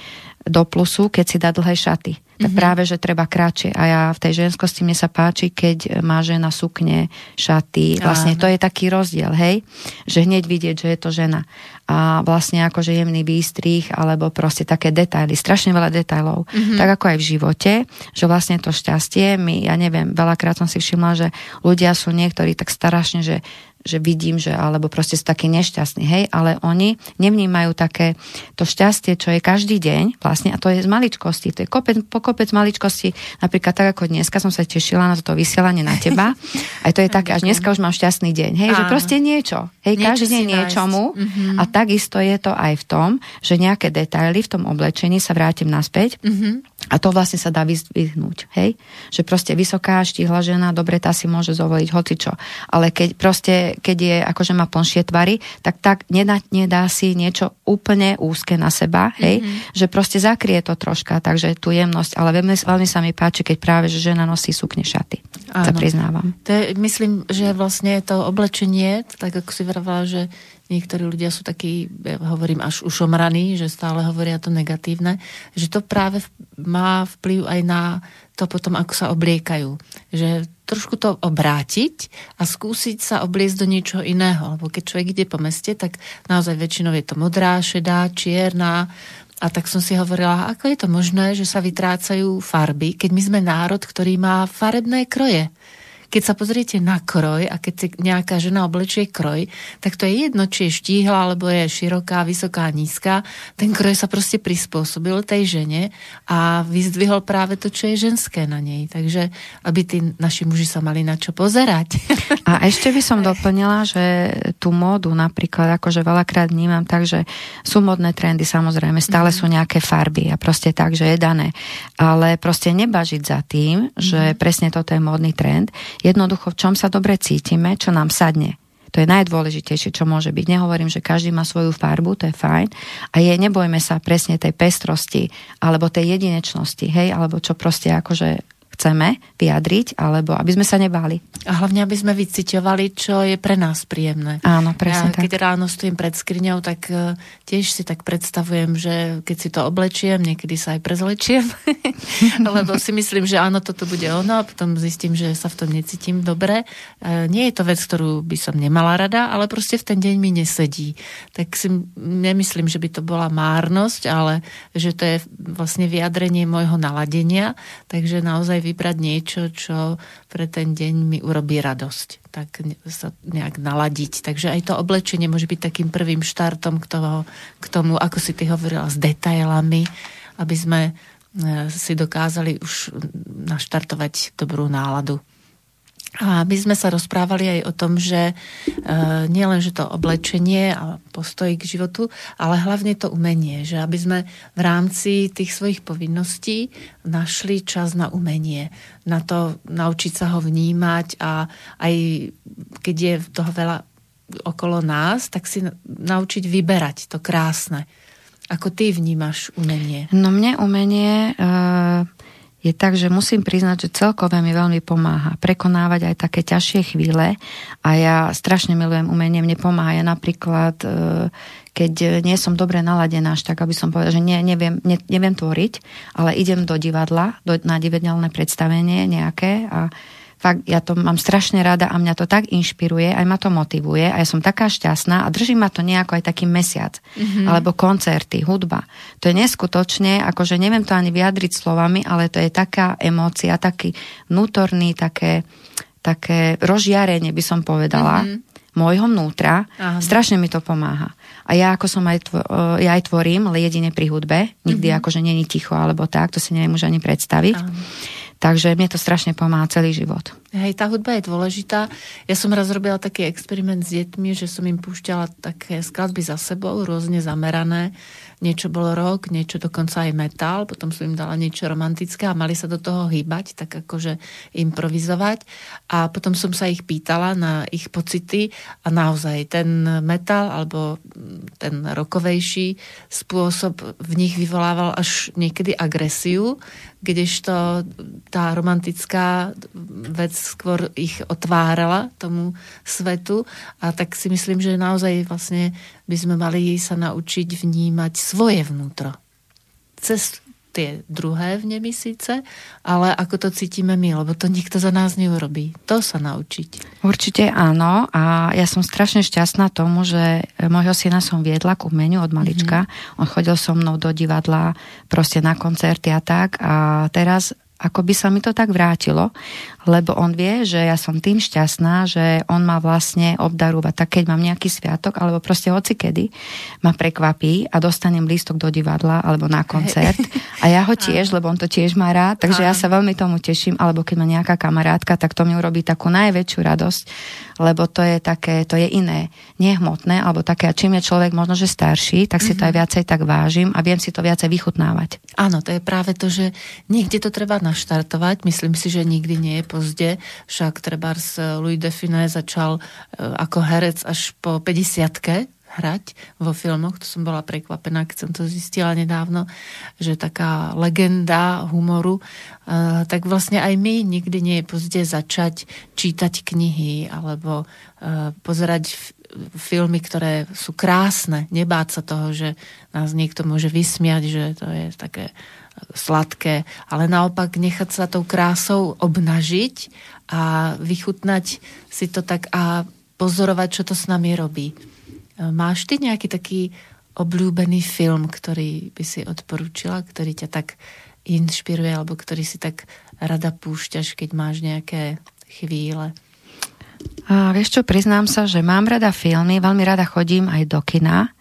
do plusu, keď si dá dlhé šaty. Tak mm-hmm. práve, že treba kratšie. A ja v tej ženskosti mne sa páči, keď má žena sukne, šaty. Vlastne Áno. to je taký rozdiel, hej? Že hneď vidieť, že je to žena a vlastne akože jemný výstrih alebo proste také detaily, strašne veľa detailov. Mm-hmm. Tak ako aj v živote, že vlastne to šťastie, my, ja neviem, veľakrát som si všimla, že ľudia sú niektorí tak strašne, že že vidím, že alebo proste sú takí nešťastní, hej, ale oni nevnímajú také to šťastie, čo je každý deň vlastne a to je z maličkosti, to je kopec, po kopec maličkosti, napríklad tak ako dneska som sa tešila na toto vysielanie na teba, aj to je tak, až dneska už mám šťastný deň, hej, Áno. že proste niečo, hej, niečo každý deň niečomu. Mm-hmm. a takisto je to aj v tom, že nejaké detaily v tom oblečení sa vrátim naspäť. Mm-hmm a to vlastne sa dá vyzdvihnúť, hej? Že proste vysoká, štíhla žena, dobre, tá si môže zovoliť hocičo. Ale keď proste, keď je, akože má plnšie tvary, tak tak nedá, nedá si niečo úplne úzke na seba, hej? Mm-hmm. Že proste zakrie to troška, takže tú jemnosť. Ale veľmi, veľmi sa mi páči, keď práve, že žena nosí sukne šaty. Áno. Sa priznávam. To je, myslím, že vlastne to oblečenie, tak ako si vravala, že niektorí ľudia sú takí, ja hovorím, až ušomraní, že stále hovoria to negatívne, že to práve má vplyv aj na to potom, ako sa obliekajú. Že trošku to obrátiť a skúsiť sa obliecť do niečoho iného. Lebo keď človek ide po meste, tak naozaj väčšinou je to modrá, šedá, čierna, a tak som si hovorila, ako je to možné, že sa vytrácajú farby, keď my sme národ, ktorý má farebné kroje keď sa pozriete na kroj a keď si nejaká žena oblečie kroj, tak to je jedno, či je štíhla, alebo je široká, vysoká, nízka. Ten kroj sa proste prispôsobil tej žene a vyzdvihol práve to, čo je ženské na nej. Takže aby tí naši muži sa mali na čo pozerať. A ešte by som doplnila, že tú módu napríklad, akože veľakrát vnímam tak, že sú modné trendy, samozrejme, stále mm. sú nejaké farby a proste tak, že je dané. Ale proste nebažiť za tým, že mm. presne toto je módny trend, Jednoducho, v čom sa dobre cítime, čo nám sadne. To je najdôležitejšie, čo môže byť. Nehovorím, že každý má svoju farbu, to je fajn. A je, nebojme sa presne tej pestrosti, alebo tej jedinečnosti, hej, alebo čo proste akože chceme vyjadriť, alebo aby sme sa nebáli. A hlavne, aby sme vyciťovali, čo je pre nás príjemné. Áno, presne ja, keď tak. ráno stojím pred skriňou, tak uh, tiež si tak predstavujem, že keď si to oblečiem, niekedy sa aj prezlečiem, lebo si myslím, že áno, toto bude ono a potom zistím, že sa v tom necítim dobre. Uh, nie je to vec, ktorú by som nemala rada, ale proste v ten deň mi nesedí. Tak si nemyslím, že by to bola márnosť, ale že to je vlastne vyjadrenie môjho naladenia, takže naozaj vybrať niečo, čo pre ten deň mi urobí radosť. Tak sa nejak naladiť. Takže aj to oblečenie môže byť takým prvým štartom k, toho, k tomu, ako si ty hovorila, s detailami, aby sme e, si dokázali už naštartovať dobrú náladu. A aby sme sa rozprávali aj o tom, že e, nielen, že to oblečenie a postoj k životu, ale hlavne to umenie, že aby sme v rámci tých svojich povinností našli čas na umenie, na to naučiť sa ho vnímať a aj keď je toho veľa okolo nás, tak si naučiť vyberať to krásne. Ako ty vnímaš umenie? No mne umenie... E je tak, že musím priznať, že celkové mi veľmi pomáha prekonávať aj také ťažšie chvíle a ja strašne milujem umenie, mne pomáha. Ja napríklad, e, keď nie som dobre naladená až tak, aby som povedala, že nie, neviem, ne, neviem tvoriť, ale idem do divadla, do, na divadelné predstavenie nejaké a fakt ja to mám strašne rada a mňa to tak inšpiruje, aj ma to motivuje a ja som taká šťastná a drží ma to nejako aj taký mesiac. Mm-hmm. Alebo koncerty, hudba. To je neskutočne, akože neviem to ani vyjadriť slovami, ale to je taká emócia, taký vnútorný, také, také rozžiarenie by som povedala. Mm-hmm môjho vnútra, Aha. strašne mi to pomáha. A ja ako som aj, tvo, ja aj tvorím, ale jedine pri hudbe, nikdy mm-hmm. akože není ticho alebo tak, to si neviem už ani predstaviť. Aha. Takže mne to strašne pomáha celý život. Hej, tá hudba je dôležitá. Ja som raz robila taký experiment s deťmi, že som im púšťala také skladby za sebou, rôzne zamerané. Niečo bolo rock, niečo dokonca aj metal, potom som im dala niečo romantické a mali sa do toho hýbať, tak akože improvizovať. A potom som sa ich pýtala na ich pocity a naozaj ten metal alebo ten rokovejší spôsob v nich vyvolával až niekedy agresiu, kdežto tá romantická vec skôr ich otvárala tomu svetu a tak si myslím, že naozaj vlastne by sme mali sa naučiť vnímať svoje vnútro. Cez tie druhé vnemy síce, ale ako to cítime my, lebo to nikto za nás neurobí. To sa naučiť. Určite áno a ja som strašne šťastná tomu, že môjho syna som viedla ku meniu od malička. Mm-hmm. On chodil so mnou do divadla, proste na koncerty a tak a teraz ako by sa mi to tak vrátilo, lebo on vie, že ja som tým šťastná, že on ma vlastne obdarúva tak, keď mám nejaký sviatok, alebo proste hoci kedy ma prekvapí a dostanem lístok do divadla alebo na koncert. A ja ho tiež, lebo on to tiež má rád, takže ja sa veľmi tomu teším, alebo keď má nejaká kamarátka, tak to mi urobí takú najväčšiu radosť, lebo to je také, to je iné, nehmotné, alebo také, a čím je človek možno, že starší, tak si to aj mhm. viacej tak vážim a viem si to viacej vychutnávať. Áno, to je práve to, že niekde to treba naštartovať. Myslím si, že nikdy nie je pozde. Však treba Louis Define začal e, ako herec až po 50 hrať vo filmoch. To som bola prekvapená, keď som to zistila nedávno, že taká legenda humoru. Uh, tak vlastne aj my nikdy nie je pozde začať čítať knihy alebo uh, pozerať filmy, ktoré sú krásne. Nebáť sa toho, že nás niekto môže vysmiať, že to je také sladké, ale naopak nechať sa tou krásou obnažiť a vychutnať si to tak a pozorovať, čo to s nami robí. Máš ty nejaký taký obľúbený film, ktorý by si odporúčila, ktorý ťa tak inšpiruje, alebo ktorý si tak rada púšťaš, keď máš nejaké chvíle? A vieš čo, priznám sa, že mám rada filmy, veľmi rada chodím aj do kina,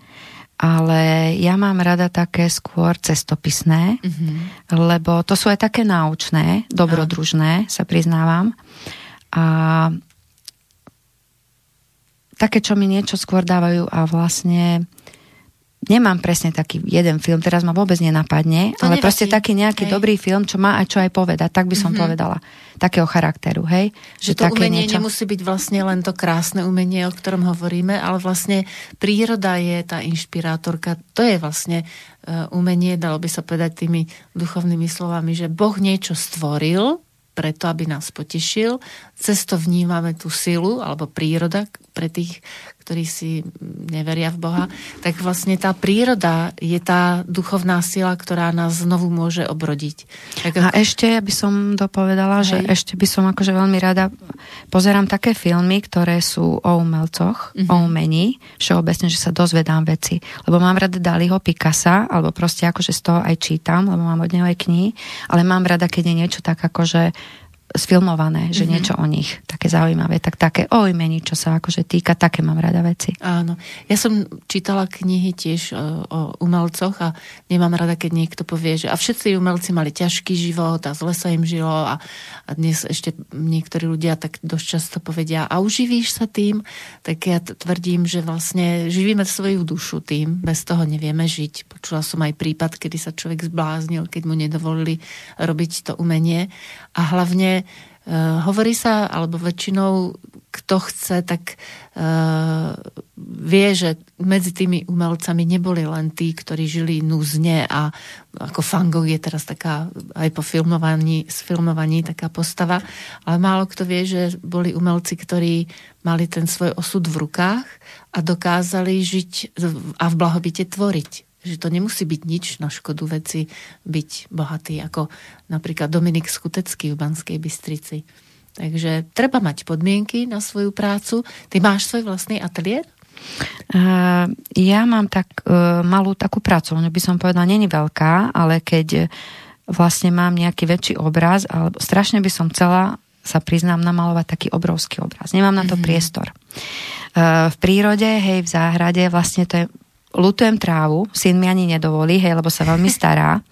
ale ja mám rada také skôr cestopisné, mm-hmm. lebo to sú aj také náučné, dobrodružné, sa priznávam. A také, čo mi niečo skôr dávajú a vlastne nemám presne taký jeden film, teraz ma vôbec nenapadne, to ale nevadí. proste taký nejaký hej. dobrý film, čo má aj čo aj povedať, tak by som mm-hmm. povedala. Takého charakteru, hej? Že, že to také umenie niečo... nemusí byť vlastne len to krásne umenie, o ktorom hovoríme, ale vlastne príroda je tá inšpirátorka. To je vlastne uh, umenie, dalo by sa povedať tými duchovnými slovami, že Boh niečo stvoril preto, aby nás potešil. Cez to vnímame tú silu, alebo príroda pre tých, ktorí si neveria v Boha, tak vlastne tá príroda je tá duchovná sila, ktorá nás znovu môže obrodiť. Tak A ešte by som dopovedala, Hej. že ešte by som akože veľmi rada pozerám také filmy, ktoré sú o umelcoch, mm-hmm. o umení, všeobecne, že sa dozvedám veci. Lebo mám rada Daliho Picasa, alebo proste akože z toho aj čítam, lebo mám od neho aj knihy, ale mám rada, keď je niečo tak akože sfilmované, že mm-hmm. niečo o nich také zaujímavé, tak také o imení, čo sa akože týka, také mám rada veci. Áno. Ja som čítala knihy tiež o, e, o umelcoch a nemám rada, keď niekto povie, že a všetci umelci mali ťažký život a zle sa im žilo a, a dnes ešte niektorí ľudia tak dosť často povedia a uživíš sa tým, tak ja tvrdím, že vlastne živíme svoju dušu tým, bez toho nevieme žiť. Počula som aj prípad, kedy sa človek zbláznil, keď mu nedovolili robiť to umenie a hlavne Uh, hovorí sa, alebo väčšinou kto chce, tak uh, vie, že medzi tými umelcami neboli len tí, ktorí žili núzne a ako Van Gogh je teraz taká aj po filmovaní, sfilmovaní taká postava, ale málo kto vie, že boli umelci, ktorí mali ten svoj osud v rukách a dokázali žiť a v blahobite tvoriť že to nemusí byť nič na škodu veci byť bohatý, ako napríklad Dominik Skutecký v Banskej Bystrici. Takže treba mať podmienky na svoju prácu. Ty máš svoj vlastný ateliér? Uh, ja mám tak uh, malú takú pracovňu, by som povedala, není veľká, ale keď vlastne mám nejaký väčší obraz, alebo strašne by som chcela sa priznám namalovať taký obrovský obraz. Nemám na to mm-hmm. priestor. Uh, v prírode, hej, v záhrade, vlastne to je lutujem trávu, syn mi ani nedovolí, hej, lebo sa veľmi stará.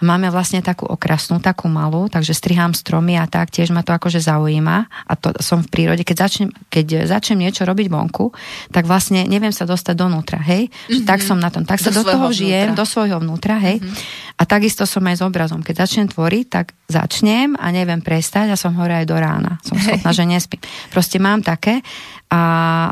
Máme vlastne takú okrasnú, takú malú, takže strihám stromy a tak, tiež ma to akože zaujíma a to som v prírode. Keď začnem, keď začnem niečo robiť vonku, tak vlastne neviem sa dostať donútra, hej? Mm-hmm. tak som na tom, tak do sa do toho žijem, vnútra. do svojho vnútra, hej? Mm-hmm. A takisto som aj s obrazom. Keď začnem tvoriť, tak začnem a neviem prestať a som hore aj do rána. Som schopná, že nespím. Proste mám také a,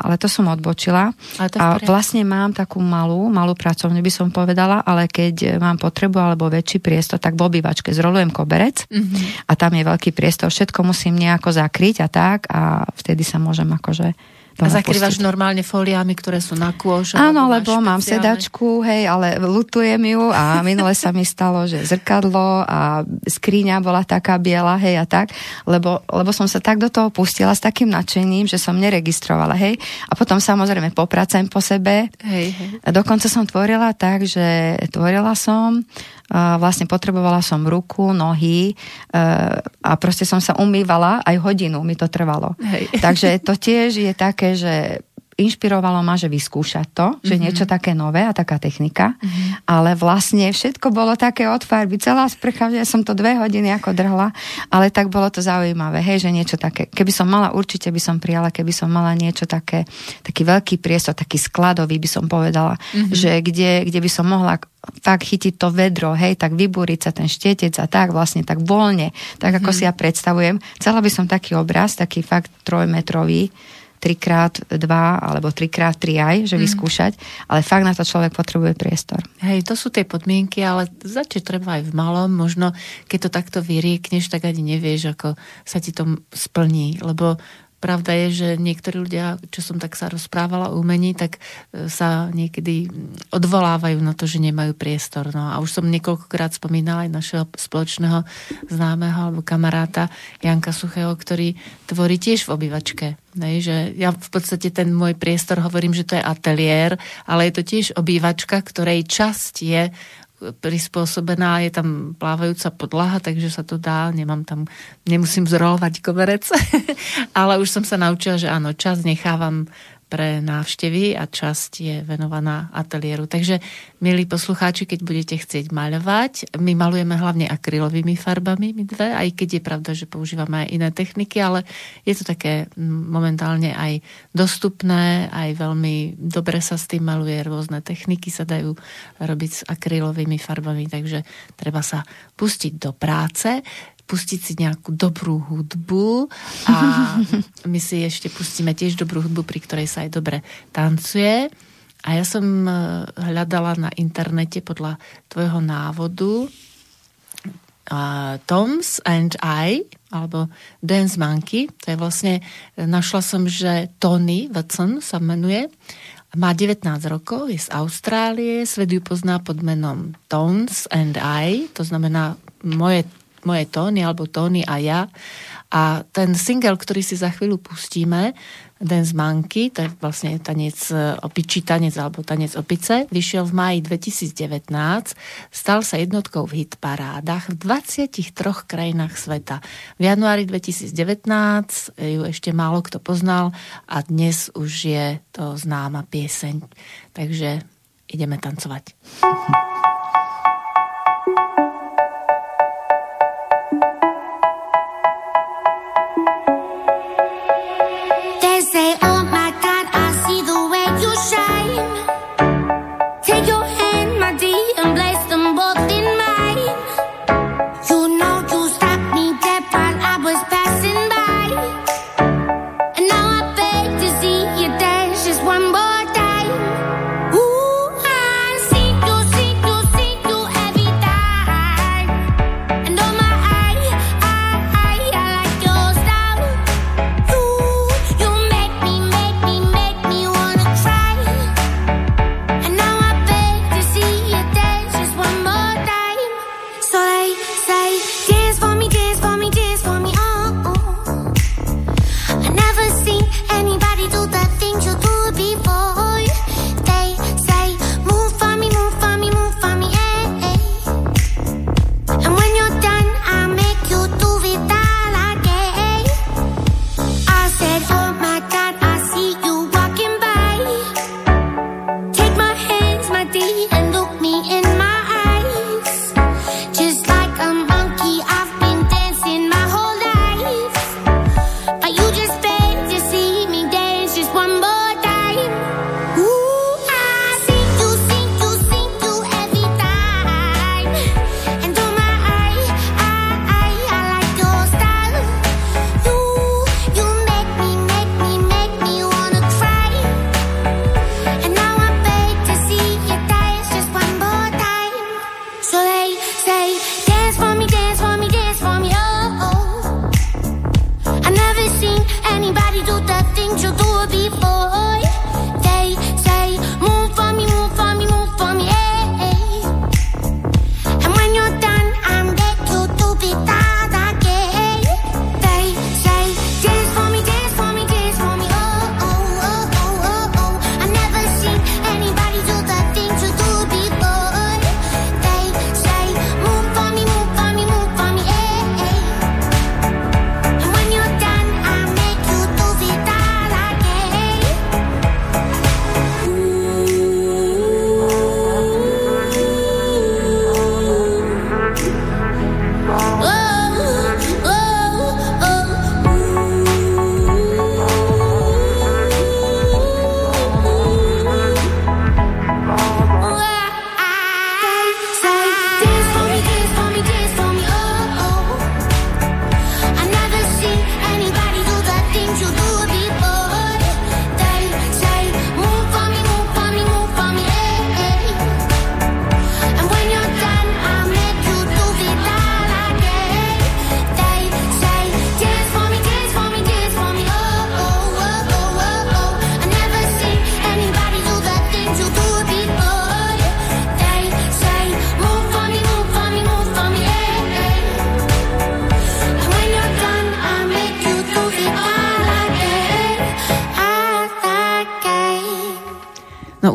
ale to som odbočila. To a vlastne mám takú malú, malú pracovňu by som povedala, ale keď mám potrebu alebo väčší priestor, tak v obývačke zrolujem koberec mm-hmm. a tam je veľký priestor. Všetko musím nejako zakryť a tak a vtedy sa môžem akože a zakrývaš normálne foliami, ktoré sú na kôž? Áno, lebo mám sedačku, hej, ale lutujem ju a minule sa mi stalo, že zrkadlo a skríňa bola taká biela, hej, a tak, lebo, lebo som sa tak do toho pustila s takým nadšením, že som neregistrovala, hej. A potom samozrejme popracem po sebe. Hej, hej. Dokonca som tvorila tak, že tvorila som vlastne potrebovala som ruku, nohy e, a proste som sa umývala, aj hodinu mi to trvalo. Hej. Takže to tiež je také, že inšpirovalo ma, že vyskúšať to, že mm-hmm. niečo také nové a taká technika, mm-hmm. ale vlastne všetko bolo také od farby, celá sprcha, že som to dve hodiny ako drhla, ale tak bolo to zaujímavé, hej, že niečo také, keby som mala, určite by som prijala, keby som mala niečo také, taký veľký priestor, taký skladový by som povedala, mm-hmm. že kde, kde by som mohla fakt chytiť to vedro, hej, tak vybúriť sa ten štetec a tak vlastne tak voľne, tak ako mm-hmm. si ja predstavujem. Chcela by som taký obraz, taký fakt trojmetrový, 3x2 alebo 3x3 aj, že mm. vyskúšať, ale fakt na to človek potrebuje priestor. Hej, to sú tie podmienky, ale začať treba aj v malom, možno keď to takto vyriekneš, tak ani nevieš, ako sa ti to splní, lebo Pravda je, že niektorí ľudia, čo som tak sa rozprávala o umení, tak e, sa niekedy odvolávajú na to, že nemajú priestor. No a už som niekoľkokrát spomínala aj našeho spoločného známeho alebo kamaráta Janka Suchého, ktorý tvorí tiež v obývačke. Nej, že ja v podstate ten môj priestor hovorím, že to je ateliér, ale je to tiež obývačka, ktorej časť je prispôsobená, je tam plávajúca podlaha, takže sa to dá, nemám tam, nemusím zrolovať koverec, ale už som sa naučila, že áno, čas nechávam pre návštevy a časť je venovaná ateliéru. Takže, milí poslucháči, keď budete chcieť maľovať, my malujeme hlavne akrylovými farbami, my dve, aj keď je pravda, že používame aj iné techniky, ale je to také momentálne aj dostupné, aj veľmi dobre sa s tým maluje, rôzne techniky sa dajú robiť s akrylovými farbami, takže treba sa pustiť do práce pustiť si nejakú dobrú hudbu a my si ešte pustíme tiež dobrú hudbu, pri ktorej sa aj dobre tancuje. A ja som e, hľadala na internete podľa tvojho návodu uh, Toms and I alebo Dance Monkey. To je vlastne, našla som, že Tony Watson sa menuje. Má 19 rokov, je z Austrálie, svet ju pozná pod menom Tones and I, to znamená moje, moje tóny alebo tóny a ja. A ten single, ktorý si za chvíľu pustíme, Dance Monkey, to je vlastne tanec e, opičí tanec alebo tanec opice, vyšiel v máji 2019, stal sa jednotkou v hitparádach v 23 krajinách sveta. V januári 2019 ju ešte málo kto poznal a dnes už je to známa pieseň. Takže ideme tancovať.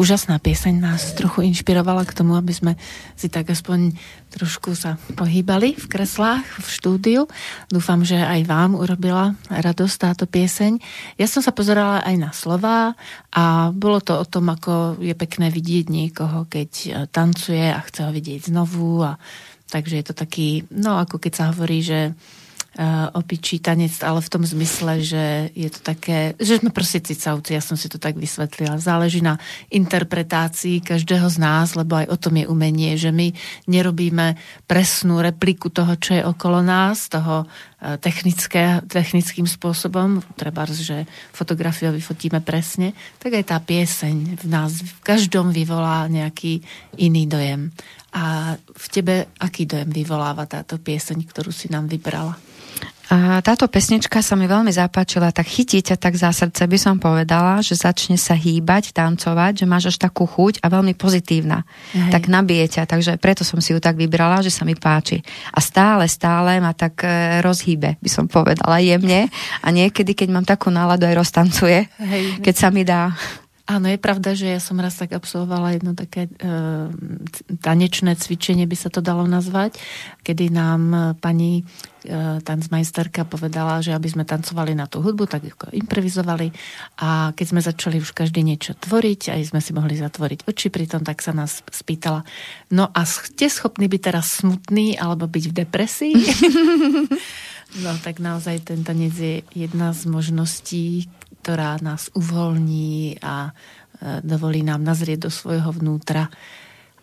úžasná pieseň nás trochu inšpirovala k tomu, aby sme si tak aspoň trošku sa pohýbali v kreslách, v štúdiu. Dúfam, že aj vám urobila radosť táto pieseň. Ja som sa pozerala aj na slová a bolo to o tom, ako je pekné vidieť niekoho, keď tancuje a chce ho vidieť znovu. A, takže je to taký, no ako keď sa hovorí, že uh, opičí tanec, ale v tom zmysle, že je to také, že sme proste cicavci, ja som si to tak vysvetlila. Záleží na interpretácii každého z nás, lebo aj o tom je umenie, že my nerobíme presnú repliku toho, čo je okolo nás, toho uh, technické, technickým spôsobom, treba, že fotografiu vyfotíme presne, tak aj tá pieseň v nás v každom vyvolá nejaký iný dojem. A v tebe aký dojem vyvoláva táto pieseň, ktorú si nám vybrala? A táto pesnička sa mi veľmi zapáčila, tak chytí ťa tak za srdce, by som povedala, že začne sa hýbať, tancovať, že máš až takú chuť a veľmi pozitívna. Hej. Tak nabije ťa, takže preto som si ju tak vybrala, že sa mi páči. A stále, stále ma tak e, rozhýbe, by som povedala, jemne. A niekedy, keď mám takú náladu, aj roztancuje, Hej. keď sa mi dá. Áno, je pravda, že ja som raz tak absolvovala jedno také e, tanečné cvičenie, by sa to dalo nazvať, kedy nám e, pani e, tancmajsterka povedala, že aby sme tancovali na tú hudbu, tak ako improvizovali a keď sme začali už každý niečo tvoriť, aj sme si mohli zatvoriť oči pri tom, tak sa nás spýtala, no a ste schopní byť teraz smutný alebo byť v depresii? no tak naozaj ten tanec je jedna z možností, ktorá nás uvoľní a e, dovolí nám nazrieť do svojho vnútra.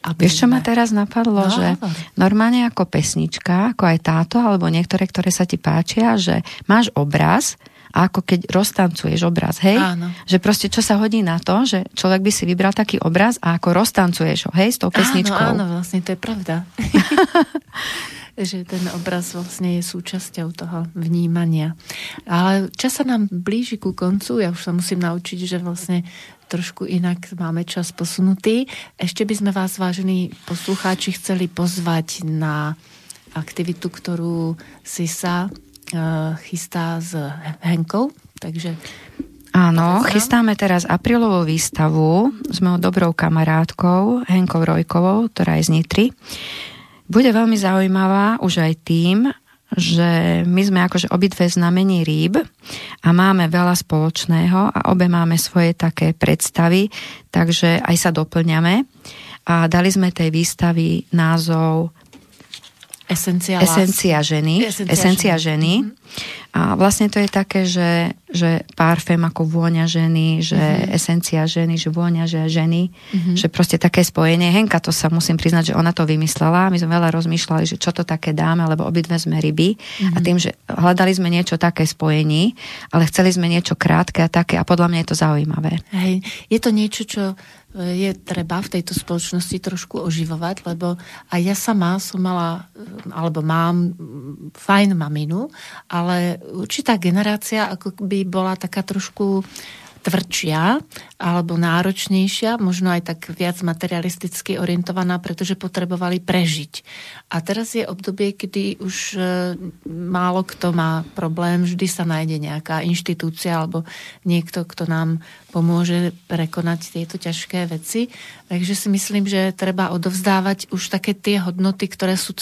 Aby Vieš, čo ma teraz napadlo, no, že normálne ako pesnička, ako aj táto, alebo niektoré, ktoré sa ti páčia, že máš obraz a ako keď roztancuješ obraz, hej? Áno. Že proste čo sa hodí na to, že človek by si vybral taký obraz a ako roztancuješ ho, hej, s tou pesničkou. Áno, áno, vlastne to je pravda. že ten obraz vlastne je súčasťou toho vnímania. Ale čas sa nám blíži ku koncu, ja už sa musím naučiť, že vlastne trošku inak máme čas posunutý. Ešte by sme vás, vážení poslucháči, chceli pozvať na aktivitu, ktorú si sa uh, chystá s Henkou, takže Áno, chystáme teraz aprílovú výstavu. S mojou dobrou kamarátkou Henkou Rojkovou, ktorá je z Nitry bude veľmi zaujímavá už aj tým, že my sme akože obidve znamení rýb a máme veľa spoločného a obe máme svoje také predstavy, takže aj sa doplňame. A dali sme tej výstavy názov Esencia, esencia ženy. Esencia, esencia ženy. ženy. A vlastne to je také, že, že parfém ako vôňa ženy, že mm-hmm. esencia ženy, že vôňa že ženy, mm-hmm. že proste také spojenie. Henka to sa musím priznať, že ona to vymyslela. My sme veľa rozmýšľali, že čo to také dáme, lebo obidve sme ryby. Mm-hmm. A tým, že hľadali sme niečo také spojení, ale chceli sme niečo krátke a také a podľa mňa je to zaujímavé. Hej, je to niečo, čo je treba v tejto spoločnosti trošku oživovať, lebo aj ja sama som mala, alebo mám fajn maminu, ale určitá generácia ako by bola taká trošku tvrdšia alebo náročnejšia, možno aj tak viac materialisticky orientovaná, pretože potrebovali prežiť. A teraz je obdobie, kedy už e, málo kto má problém, vždy sa nájde nejaká inštitúcia alebo niekto, kto nám pomôže prekonať tieto ťažké veci. Takže si myslím, že treba odovzdávať už také tie hodnoty, ktoré sú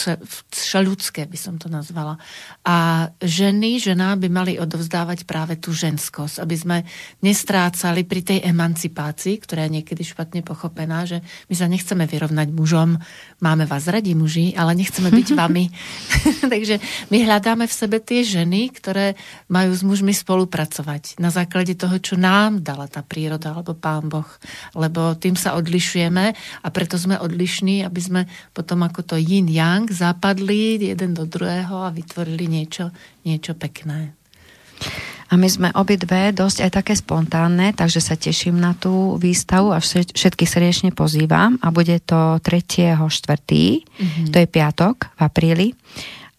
všeľudské, by som to nazvala. A ženy, žena by mali odovzdávať práve tú ženskosť, aby sme nestrácali pri tej emancipácii, ktorá je niekedy špatne pochopená, že my sa nechceme vyrovnať mužom, máme vás radi muži, ale nechceme byť vami. Takže my hľadáme v sebe tie ženy, ktoré majú s mužmi spolupracovať na základe toho, čo nám dala tá príroda alebo Pán Boh, lebo tým sa odlišujeme a preto sme odlišní, aby sme potom ako to yin-yang zapadli jeden do druhého a vytvorili niečo, niečo pekné. A my sme obidve dosť aj také spontánne, takže sa teším na tú výstavu a všetky srdečne pozývam a bude to 3.4. Mm-hmm. to je piatok v apríli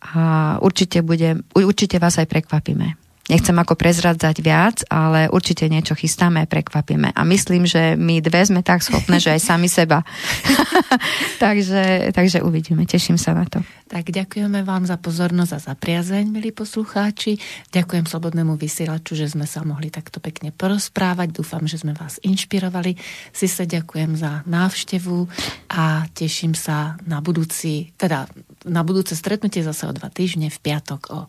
a určite, bude, určite vás aj prekvapíme. Nechcem ako prezradzať viac, ale určite niečo chystáme prekvapíme. A myslím, že my dve sme tak schopné, že aj sami seba. takže, takže uvidíme. Teším sa na to. Tak ďakujeme vám za pozornosť a za priazeň, milí poslucháči. Ďakujem Slobodnému vysielaču, že sme sa mohli takto pekne porozprávať. Dúfam, že sme vás inšpirovali. Si sa ďakujem za návštevu a teším sa na budúci, teda na budúce stretnutie zase o dva týždne v piatok o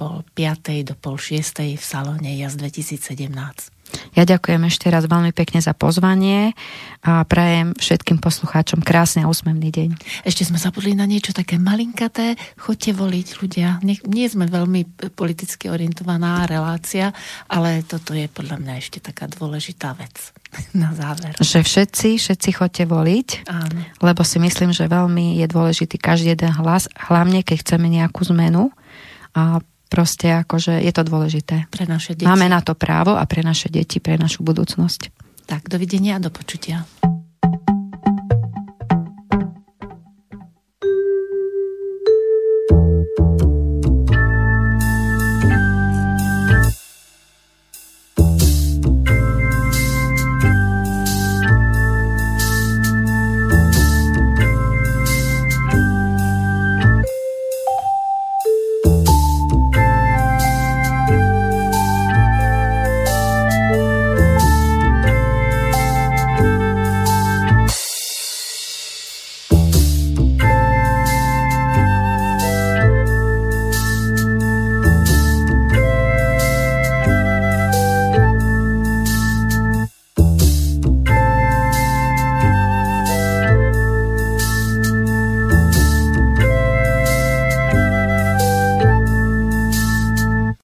pol piatej do pol šiestej v salóne JAS 2017. Ja ďakujem ešte raz veľmi pekne za pozvanie a prajem všetkým poslucháčom krásny a úsmevný deň. Ešte sme zabudli na niečo také malinkaté. Choďte voliť ľudia. Nie, nie sme veľmi politicky orientovaná relácia, ale toto je podľa mňa ešte taká dôležitá vec na záver. Že všetci, všetci chodte voliť, Áno. lebo si myslím, že veľmi je dôležitý každý jeden hlas, hlavne keď chceme nejakú zmenu a proste akože je to dôležité. Pre naše deti. Máme na to právo a pre naše deti, pre našu budúcnosť. Tak, dovidenia a do počutia.